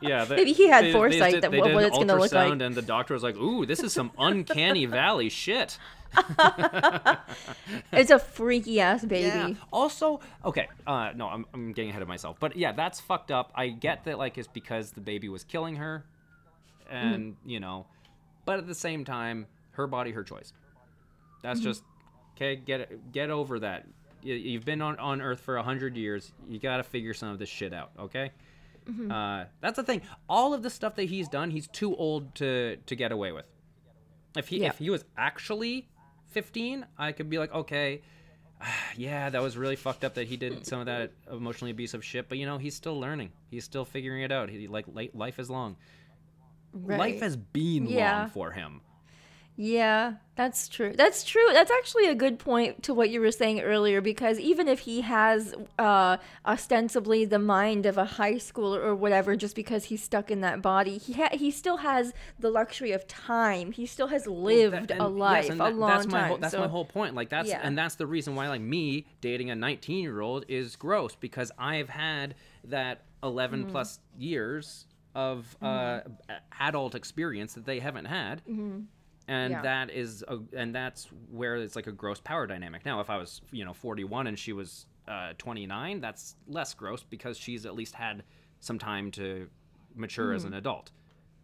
Yeah, *laughs* Maybe he had they- foresight they what- did what it's gonna look like. And the doctor was like, "Ooh, this is some uncanny *laughs* valley shit." *laughs* it's a freaky ass baby Yeah. Also, okay, uh, no, I'm, I'm getting ahead of myself. But yeah, that's fucked up. I get that, like, it's because the baby was killing her, and Mm-hmm. you know, but at the same time, her body, her choice. That's Mm-hmm. just okay. Get get over that. You, you've been on on Earth for a hundred years. You got to figure some of this shit out. Okay. Mm-hmm. Uh, that's the thing. All of the stuff that he's done, he's too old to to get away with. If he Yeah. if he was actually 15, I could be like, okay, *sighs* yeah, that was really fucked up that he did some of that emotionally abusive shit. But you know, he's still learning. He's still figuring it out. He like life is long. Life has been Yeah. long for him. Yeah, that's true. That's true. That's actually a good point to what you were saying earlier because even if he has uh, ostensibly the mind of a high schooler or whatever, just because he's stuck in that body, he ha- he still has the luxury of time. He still has lived That- a life, yes, and a long that's my time. Whole, that's so, my whole point. Like that's Yeah. and that's the reason why like me dating a 19 year old is gross because I've had that 11 Mm-hmm. plus years of uh, adult experience that they haven't had. And Mm-hmm. Yeah. that is a, and that's where it's like a gross power dynamic. Now if i was you know 41 and she was uh, 29 that's less gross because she's at least had some time to mature as an Mm-hmm. adult.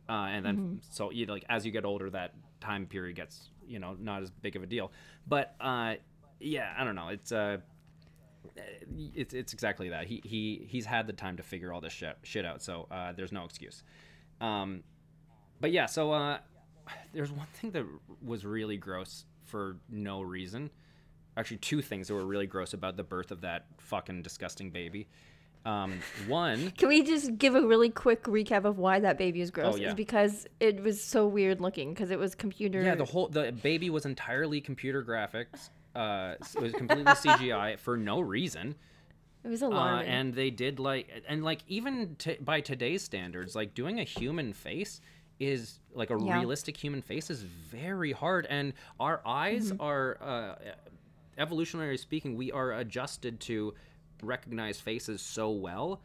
Uh, and then so you like as you get older that time period gets you know not as big of a deal. But uh yeah i don't know. It's uh it's it's exactly that. He he he's had the time to figure all this shit, shit out. So uh there's no excuse. Um but yeah so uh there's one thing that was really gross for no reason. Actually, two things that were really gross about the birth of that fucking disgusting baby. Um, *laughs* one, Can we just give a really quick recap of why that baby is gross? Oh, yeah. It's because it was so weird looking because it was computer. yeah, the whole the baby was entirely computer graphics. Uh, it was completely CGI *laughs* for no reason. it was Uh, alarming. and they did like and like even t- by today's standards, like doing a human face is like a Yeah. realistic human face is very hard, and our eyes Mm-hmm. are uh, evolutionary speaking, we are adjusted to recognize faces so well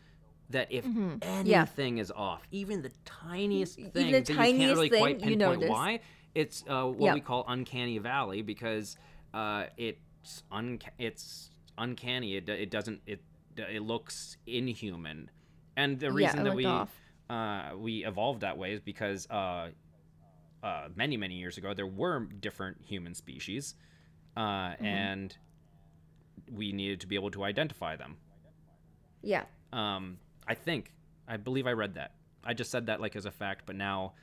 that if anything is off, even the tiniest thing even the that you can't tiniest really quite thing, you pinpoint notice. why, it's uh, what Yep. we call uncanny valley because uh, it's unca- it's uncanny. It, it doesn't it it looks inhuman, and the reason it that we off. Uh, we evolved that way is because uh, uh, many many years ago there were different human species, uh, Mm-hmm. and we needed to be able to identify them. Yeah. Um, I think I believe I read that. I just said that like as a fact, but now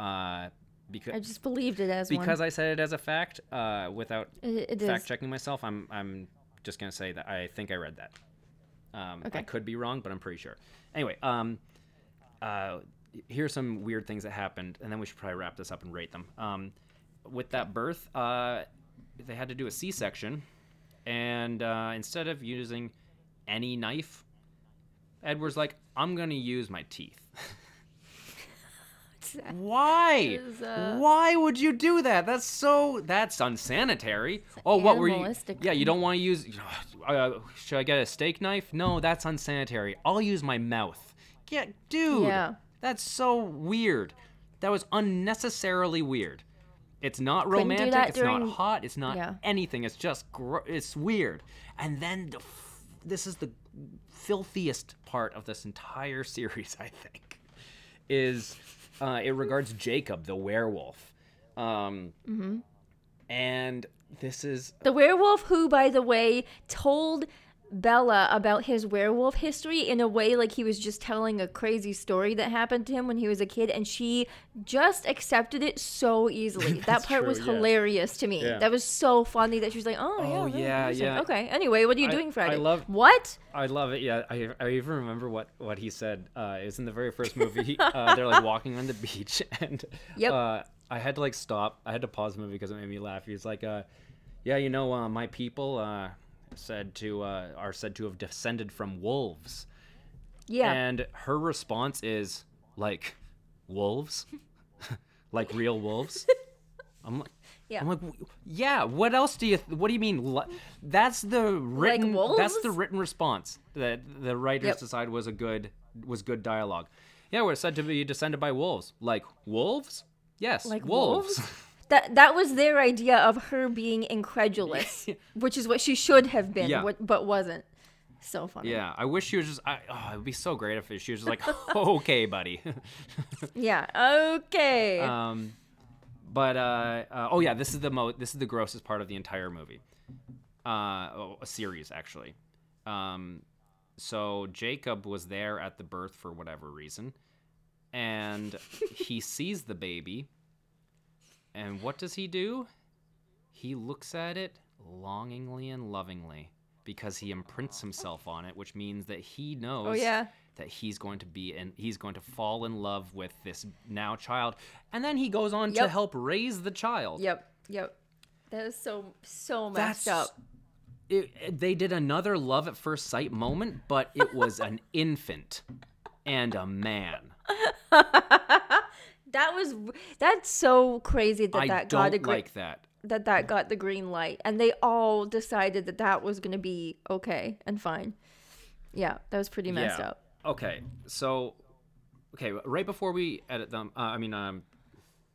uh, because I just believed it as because one. I said it as a fact uh, without It, it fact checking myself, I'm I'm just gonna say that I think I read that. Um, I could be wrong, but I'm pretty sure. Anyway, um, uh, here's some weird things that happened, and then we should probably wrap this up and rate them. Um, with that birth, uh, they had to do a C-section, and uh, instead of using any knife, Edward's like, "I'm gonna use my teeth." *laughs* Why? is, uh, Why would you do that? That's so. That's unsanitary. Oh, what were you? Yeah, you don't want to use. Uh, should I get a steak knife? No, that's unsanitary. I'll use my mouth. Yeah, dude. Yeah. That's so weird. That was unnecessarily weird. It's not Couldn't do romantic. that It's during- not hot. It's not Yeah. anything. It's just gro- it's weird. And then the f- this is the filthiest part of this entire *laughs* series, I think, is uh, it regards Jacob the werewolf. Um, Mm-hmm. And this is The werewolf, who, by the way, told Bella about his werewolf history in a way like he was just telling a crazy story that happened to him when he was a kid, and she just accepted it so easily. *laughs* that part true, was yeah. hilarious to me. Yeah. That was so funny that she was like, "Oh, yeah, Oh, really yeah, yeah. Okay. Anyway, what are you I- doing I Friday? love- what? I love it. Yeah, I, I even remember what, what he said. Uh, it was in the very first movie. Uh, they're like walking on the beach, *laughs* and Yep. uh, I had to like stop. I had to pause the movie because it made me laugh. He was like, uh, "Yeah, you know, uh, my people uh, said to uh, are said to have descended from wolves." Yeah. And her response is like, "Wolves, *laughs* like real wolves." *laughs* I'm like. Yeah. I'm like, yeah. What else do you? What do you mean? That's the written. Like That's the written response that the writers Yep. decided was a good was good dialogue. Yeah, we're said to be descended by wolves. Like wolves? Yes, like wolves. wolves? *laughs* That that was their idea of her being incredulous, *laughs* which is what she should have been, Yeah. what, but wasn't. So funny. yeah, I wish she was just. I, oh, it would be so great if she was just like, *laughs* okay, buddy. *laughs* Yeah. Okay. um, but uh, uh, oh yeah, this is the mo. This is the grossest part of the entire movie. Uh, oh, a series actually. Um, so Jacob was there at the birth for whatever reason, and he sees the baby. And what does he do? He looks at it longingly and lovingly because he imprints himself on it, which means that he knows oh yeah. that he's going to be and he's going to fall in love with this now child and then he goes on to help raise the child Yep. Yep. That is so so messed That's- up. it, it- they did another love at first sight moment but it was an *laughs* infant and a man *laughs* That was that's so crazy that i that got a like that that that got the green light, and they all decided that that was gonna be okay and fine. Yeah, that was pretty messed yeah. up. okay so okay right before we edit them uh, i mean um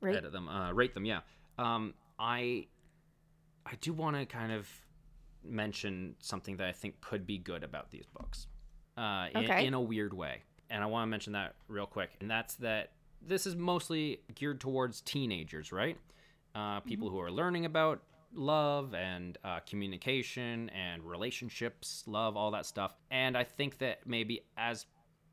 Right? edit them uh rate them yeah um i i do want to kind of mention something that i think could be good about these books uh in, Okay. in a weird way and i want to mention that real quick and that's that this is mostly geared towards teenagers right? Uh people who are learning about love and uh, communication and relationships love all that stuff. And i think that maybe as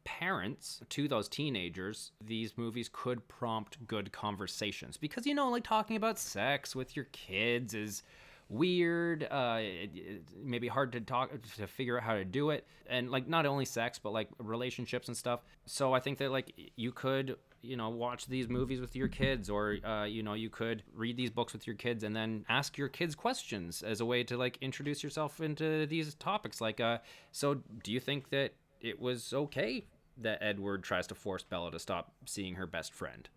parents to those teenagers, these movies could prompt good conversations. Because you know, like talking about sex with your kids is weird. Uh, it, it may be hard to talk to figure out how to do it, and like not only sex but like relationships and stuff. So I think that like you could you know watch these movies with your kids or uh, you know you could read these books with your kids and then ask your kids questions as a way to like introduce yourself into these topics like uh so do you think that it was okay that Edward tries to force Bella to stop seeing her best friend.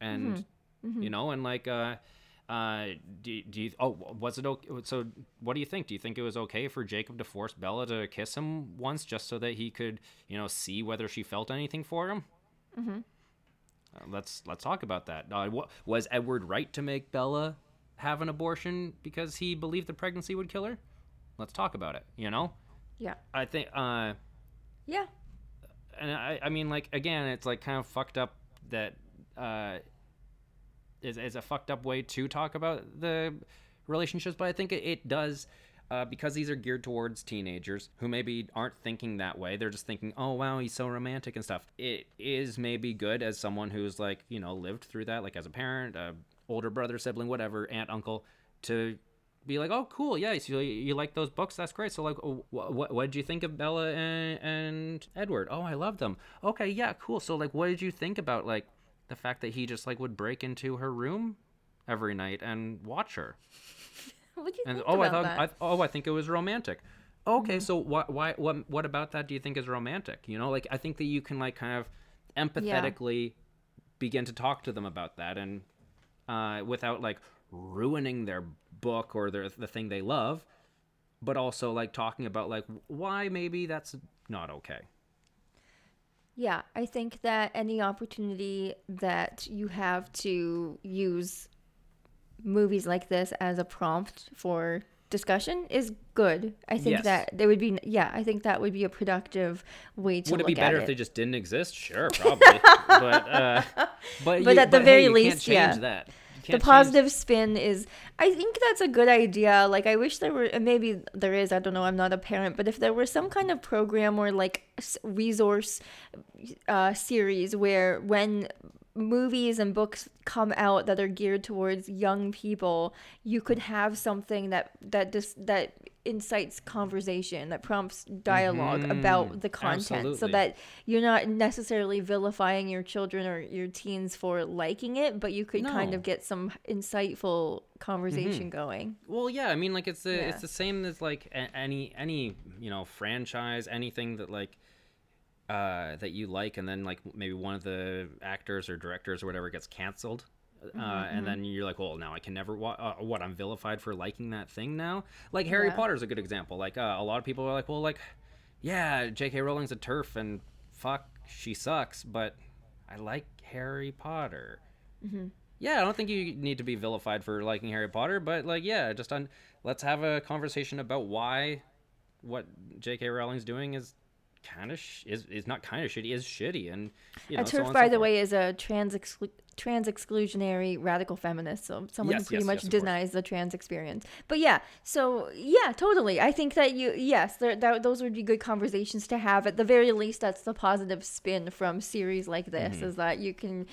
And you know, and like uh Uh, do, do you? Oh, was it okay? So, what do you think? Do you think it was okay for Jacob to force Bella to kiss him once, just so that he could, you know, see whether she felt anything for him? Mm-hmm. Let's let's talk about that. Uh, what, was Edward right to make Bella have an abortion because he believed the pregnancy would kill her? Let's talk about it. You know, Yeah. I think. Uh, Yeah. and I, I mean, like again, it's like kind of fucked up that uh, is is a fucked up way to talk about the relationships, but I think it, it does. Uh, because these are geared towards teenagers who maybe aren't thinking that way. They're just thinking, oh, wow, he's so romantic and stuff. It is maybe good as someone who's like, you know, lived through that, like as a parent, older brother, sibling, whatever, aunt, uncle, to be like, oh, cool, yeah, so you, you like those books? That's great. So, like, wh- what what did you think of Bella and, and Edward? Oh, I love them. Okay, yeah, cool. So, like, what did you think about like the fact that he just like would break into her room every night and watch her? *laughs* What do you And think oh, I thought, that? I, oh, I think it was romantic. Okay, so what, why, what, what about that do you think is romantic? You know, like I think that you can like kind of empathetically begin to talk to them about that, and uh, without like ruining their book or their the thing they love, but also like talking about like why maybe that's not okay. Yeah, I think that any opportunity that you have to use movies like this as a prompt for discussion is good. I think Yes. that there would be yeah, I think that would be a productive way to Would it be better if it. they just didn't exist? Sure, probably. *laughs* but uh, but But you- at the hey, very you least, yeah. that. The can't change- positive spin is i think that's a good idea like i wish there were maybe there is i don't know i'm not a parent but if there were some kind of program or like resource uh, series where when movies and books come out that are geared towards young people you could have something that that just that incites conversation that prompts dialog about the content so Mm-hmm. that you're not necessarily vilifying your children or your teens for liking it but you could kind of get some insightful conversation going Well, yeah, I mean, like it's the Yeah. it's the same as like any any you know franchise, anything that like uh that you like, and then like maybe one of the actors or directors or whatever gets canceled. Uh, and then you're like, well, now I can never. Wa- uh, what I'm vilified for liking that thing now. Like Harry Yeah. Potter is a good example. Like uh, a lot of people are like, well, like, yeah, J.K. Rowling's a TERF and fuck, she sucks, but I like Harry Potter. Yeah, I don't think you need to be vilified for liking Harry Potter, but like, yeah, just on let's have a conversation about why what J.K. Rowling's doing is kind of sh- is is not kind of shitty, is shitty, and you know, a TERF and by so the way is a trans exclu- trans exclusionary radical feminist so someone Yes, who pretty yes, much yes, denies the trans experience. But yeah so yeah totally. I think that you yes there, that, those would be good conversations to have. At the very least that's the positive spin from series like this Mm-hmm. is that you can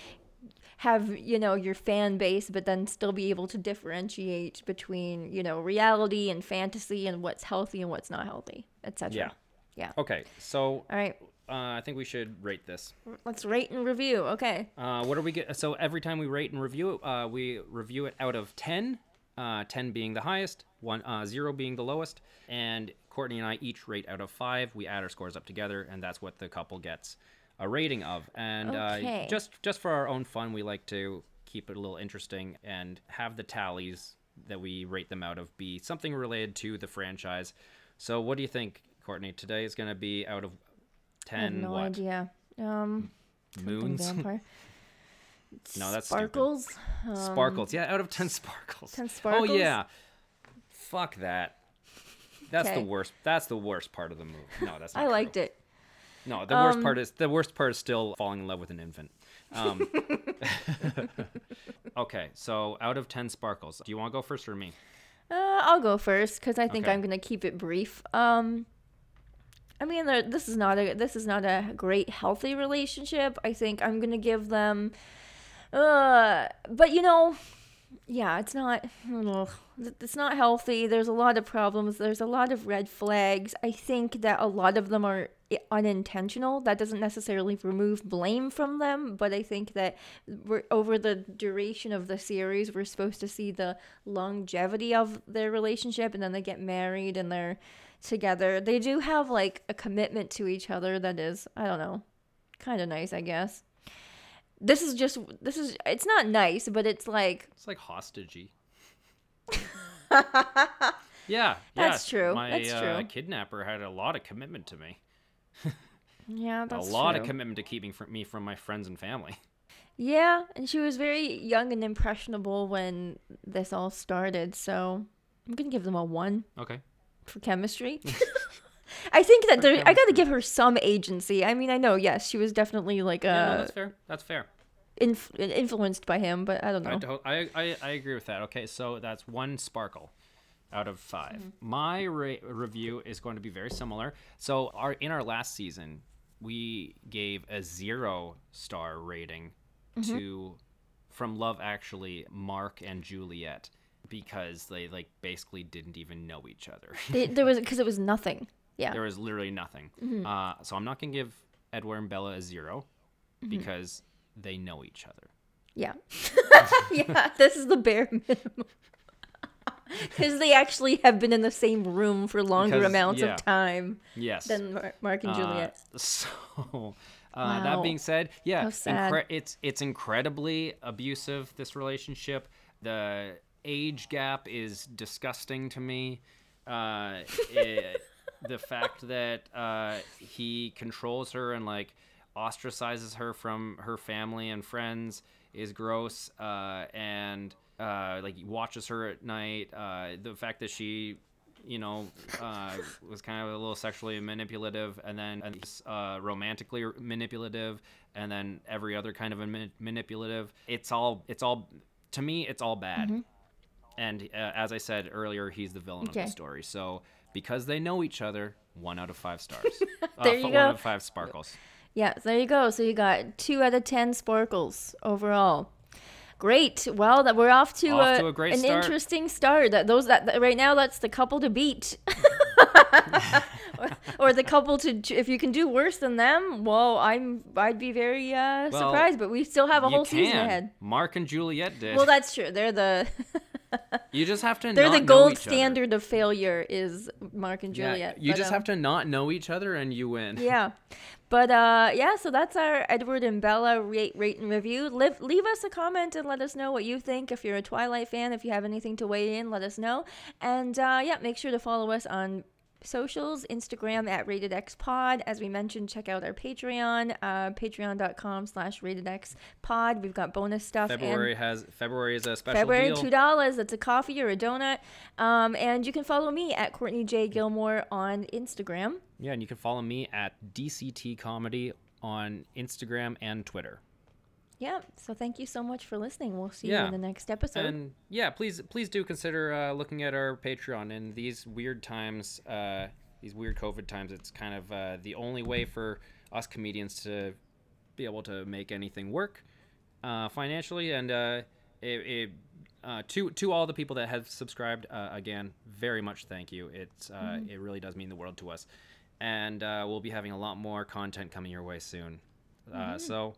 have you know your fan base but then still be able to differentiate between you know reality and fantasy and what's healthy and what's not healthy etc Yeah. Yeah Okay, so all right uh, I think we should rate this. let's rate and review okay Uh, what are we get? So every time we rate and review it, uh, we review it out of ten. Uh, ten being the highest, one uh, zero being the lowest, and Courtney and I each rate out of five. We add our scores up together, and that's what the couple gets a rating of. And Okay. uh, just just for our own fun, we like to keep it a little interesting and have the tallies that we rate them out of be something related to the franchise. So what do you think, Courtney? Today is going to be out of I have ten no what idea. Um, moons? vampire. *laughs* No, that's sparkles. Um, Sparkles. Yeah, out of 10 sparkles. 10 *laughs* sparkles. Oh yeah. Fuck that. That's Okay. the worst. That's the worst part of the movie. No, that's not *laughs* I true. liked it. No, the worst Um, part is the worst part is still falling in love with an infant. Um, okay, so out of 10 sparkles, do you want to go first or me? Uh, I'll go first because I think Okay. I'm gonna keep it brief. Um, I mean, this is not a this is not a great healthy relationship. I think I'm gonna give them. Uh, but you know, yeah, it's not. ugh, It's not healthy. There's a lot of problems. There's a lot of red flags. I think that a lot of them are unintentional. That doesn't necessarily remove blame from them, but I think that we're over the duration of the series, we're supposed to see the longevity of their relationship, and then they get married and they're together. They do have like a commitment to each other that is, I don't know, kind of nice, I guess. This is just this is it's not nice, but it's like It's like hostagey. *laughs* Yeah, That's yeah, true, My that's uh, true. kidnapper had a lot of commitment to me. *laughs* Yeah, that's a lot true. of commitment to keeping fr- me from my friends and family. Yeah, and she was very young and impressionable when this all started, so I'm gonna give them a one Okay. For chemistry. *laughs* I think that there, I got to give her some agency. I mean, I know, yes, she was definitely like a. yeah, no, uh, that's fair. That's fair. inf- influenced by him, but I don't know. I, to- I, I, I agree with that. Okay, so that's one sparkle out of 5 My ra- review is going to be very similar. So our in our last season, we gave a zero star rating to from Love Actually, Mark and Juliet because they like basically didn't even know each other. *laughs* They- there was because it was nothing. Yeah, there was literally nothing. Uh, so I'm not gonna give Edward and Bella a 0 because they know each other. yeah, *laughs* *laughs* yeah. This is the bare minimum. Because they actually have been in the same room for longer Because- amounts yeah. of time Yes. than Mar- Mark and Juliet. Uh, so, uh, Wow. that being said, yeah, incre- it's it's incredibly abusive. This relationship, the age gap is disgusting to me. Uh, it, *laughs* the fact that uh, he controls her and like ostracizes her from her family and friends is gross. Uh, and uh, like he watches her at night. Uh, the fact that she you know, uh, was kind of a little sexually manipulative, and then uh, romantically manipulative, and then every other kind of manipulative. It's all, it's all, to me, it's all bad. And uh, as I said earlier, he's the villain of the story. So because they know each other, one out of five stars. *laughs* uh, There you one go. out of five sparkles. Yeah, so there you go. So you got two out of ten sparkles overall. Great. Well, that we're off to, Off a, to a an start. interesting start. That those that that- right now that's the couple to beat. *laughs* or, or the couple to if you can do worse than them, well, I'm I'd be very uh, Well, surprised. But we still have a whole season ahead. Mark and Juliet did. Well, that's true. They're the *laughs* you just have to. Know. They're the gold each other. standard of failure is Mark and Yeah, Juliet. you But, just um, have to not know each other, and you win. yeah but uh yeah so that's our edward and bella rate rate and review leave, leave us a comment and let us know what you think if you're a twilight fan if you have anything to weigh in let us know and uh yeah make sure to follow us on socials instagram at rated x pod as we mentioned check out our patreon uh patreon.com slash rated x pod we've got bonus stuff and February has February is a special February deal. two dollars. That's a coffee or a donut. Um, and you can follow me at Courtney J Gilmore on Instagram. Yeah, and you can follow me at DCT Comedy on Instagram and Twitter. Yeah. So thank you so much for listening. We'll see Yeah. you in the next episode. And yeah, please please do consider uh, looking at our Patreon in these weird times, uh, these weird COVID times. It's kind of uh, the only way for us comedians to be able to make anything work uh, financially. And uh, it, it, uh, to to all the people that have subscribed, uh, again, very much thank you. It's uh, it really does mean the world to us. And uh, we'll be having a lot more content coming your way soon. Uh, so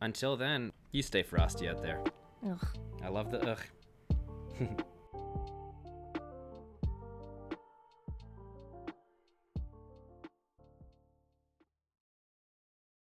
until then, you stay frosty out there. Ugh. I love the ugh. *laughs*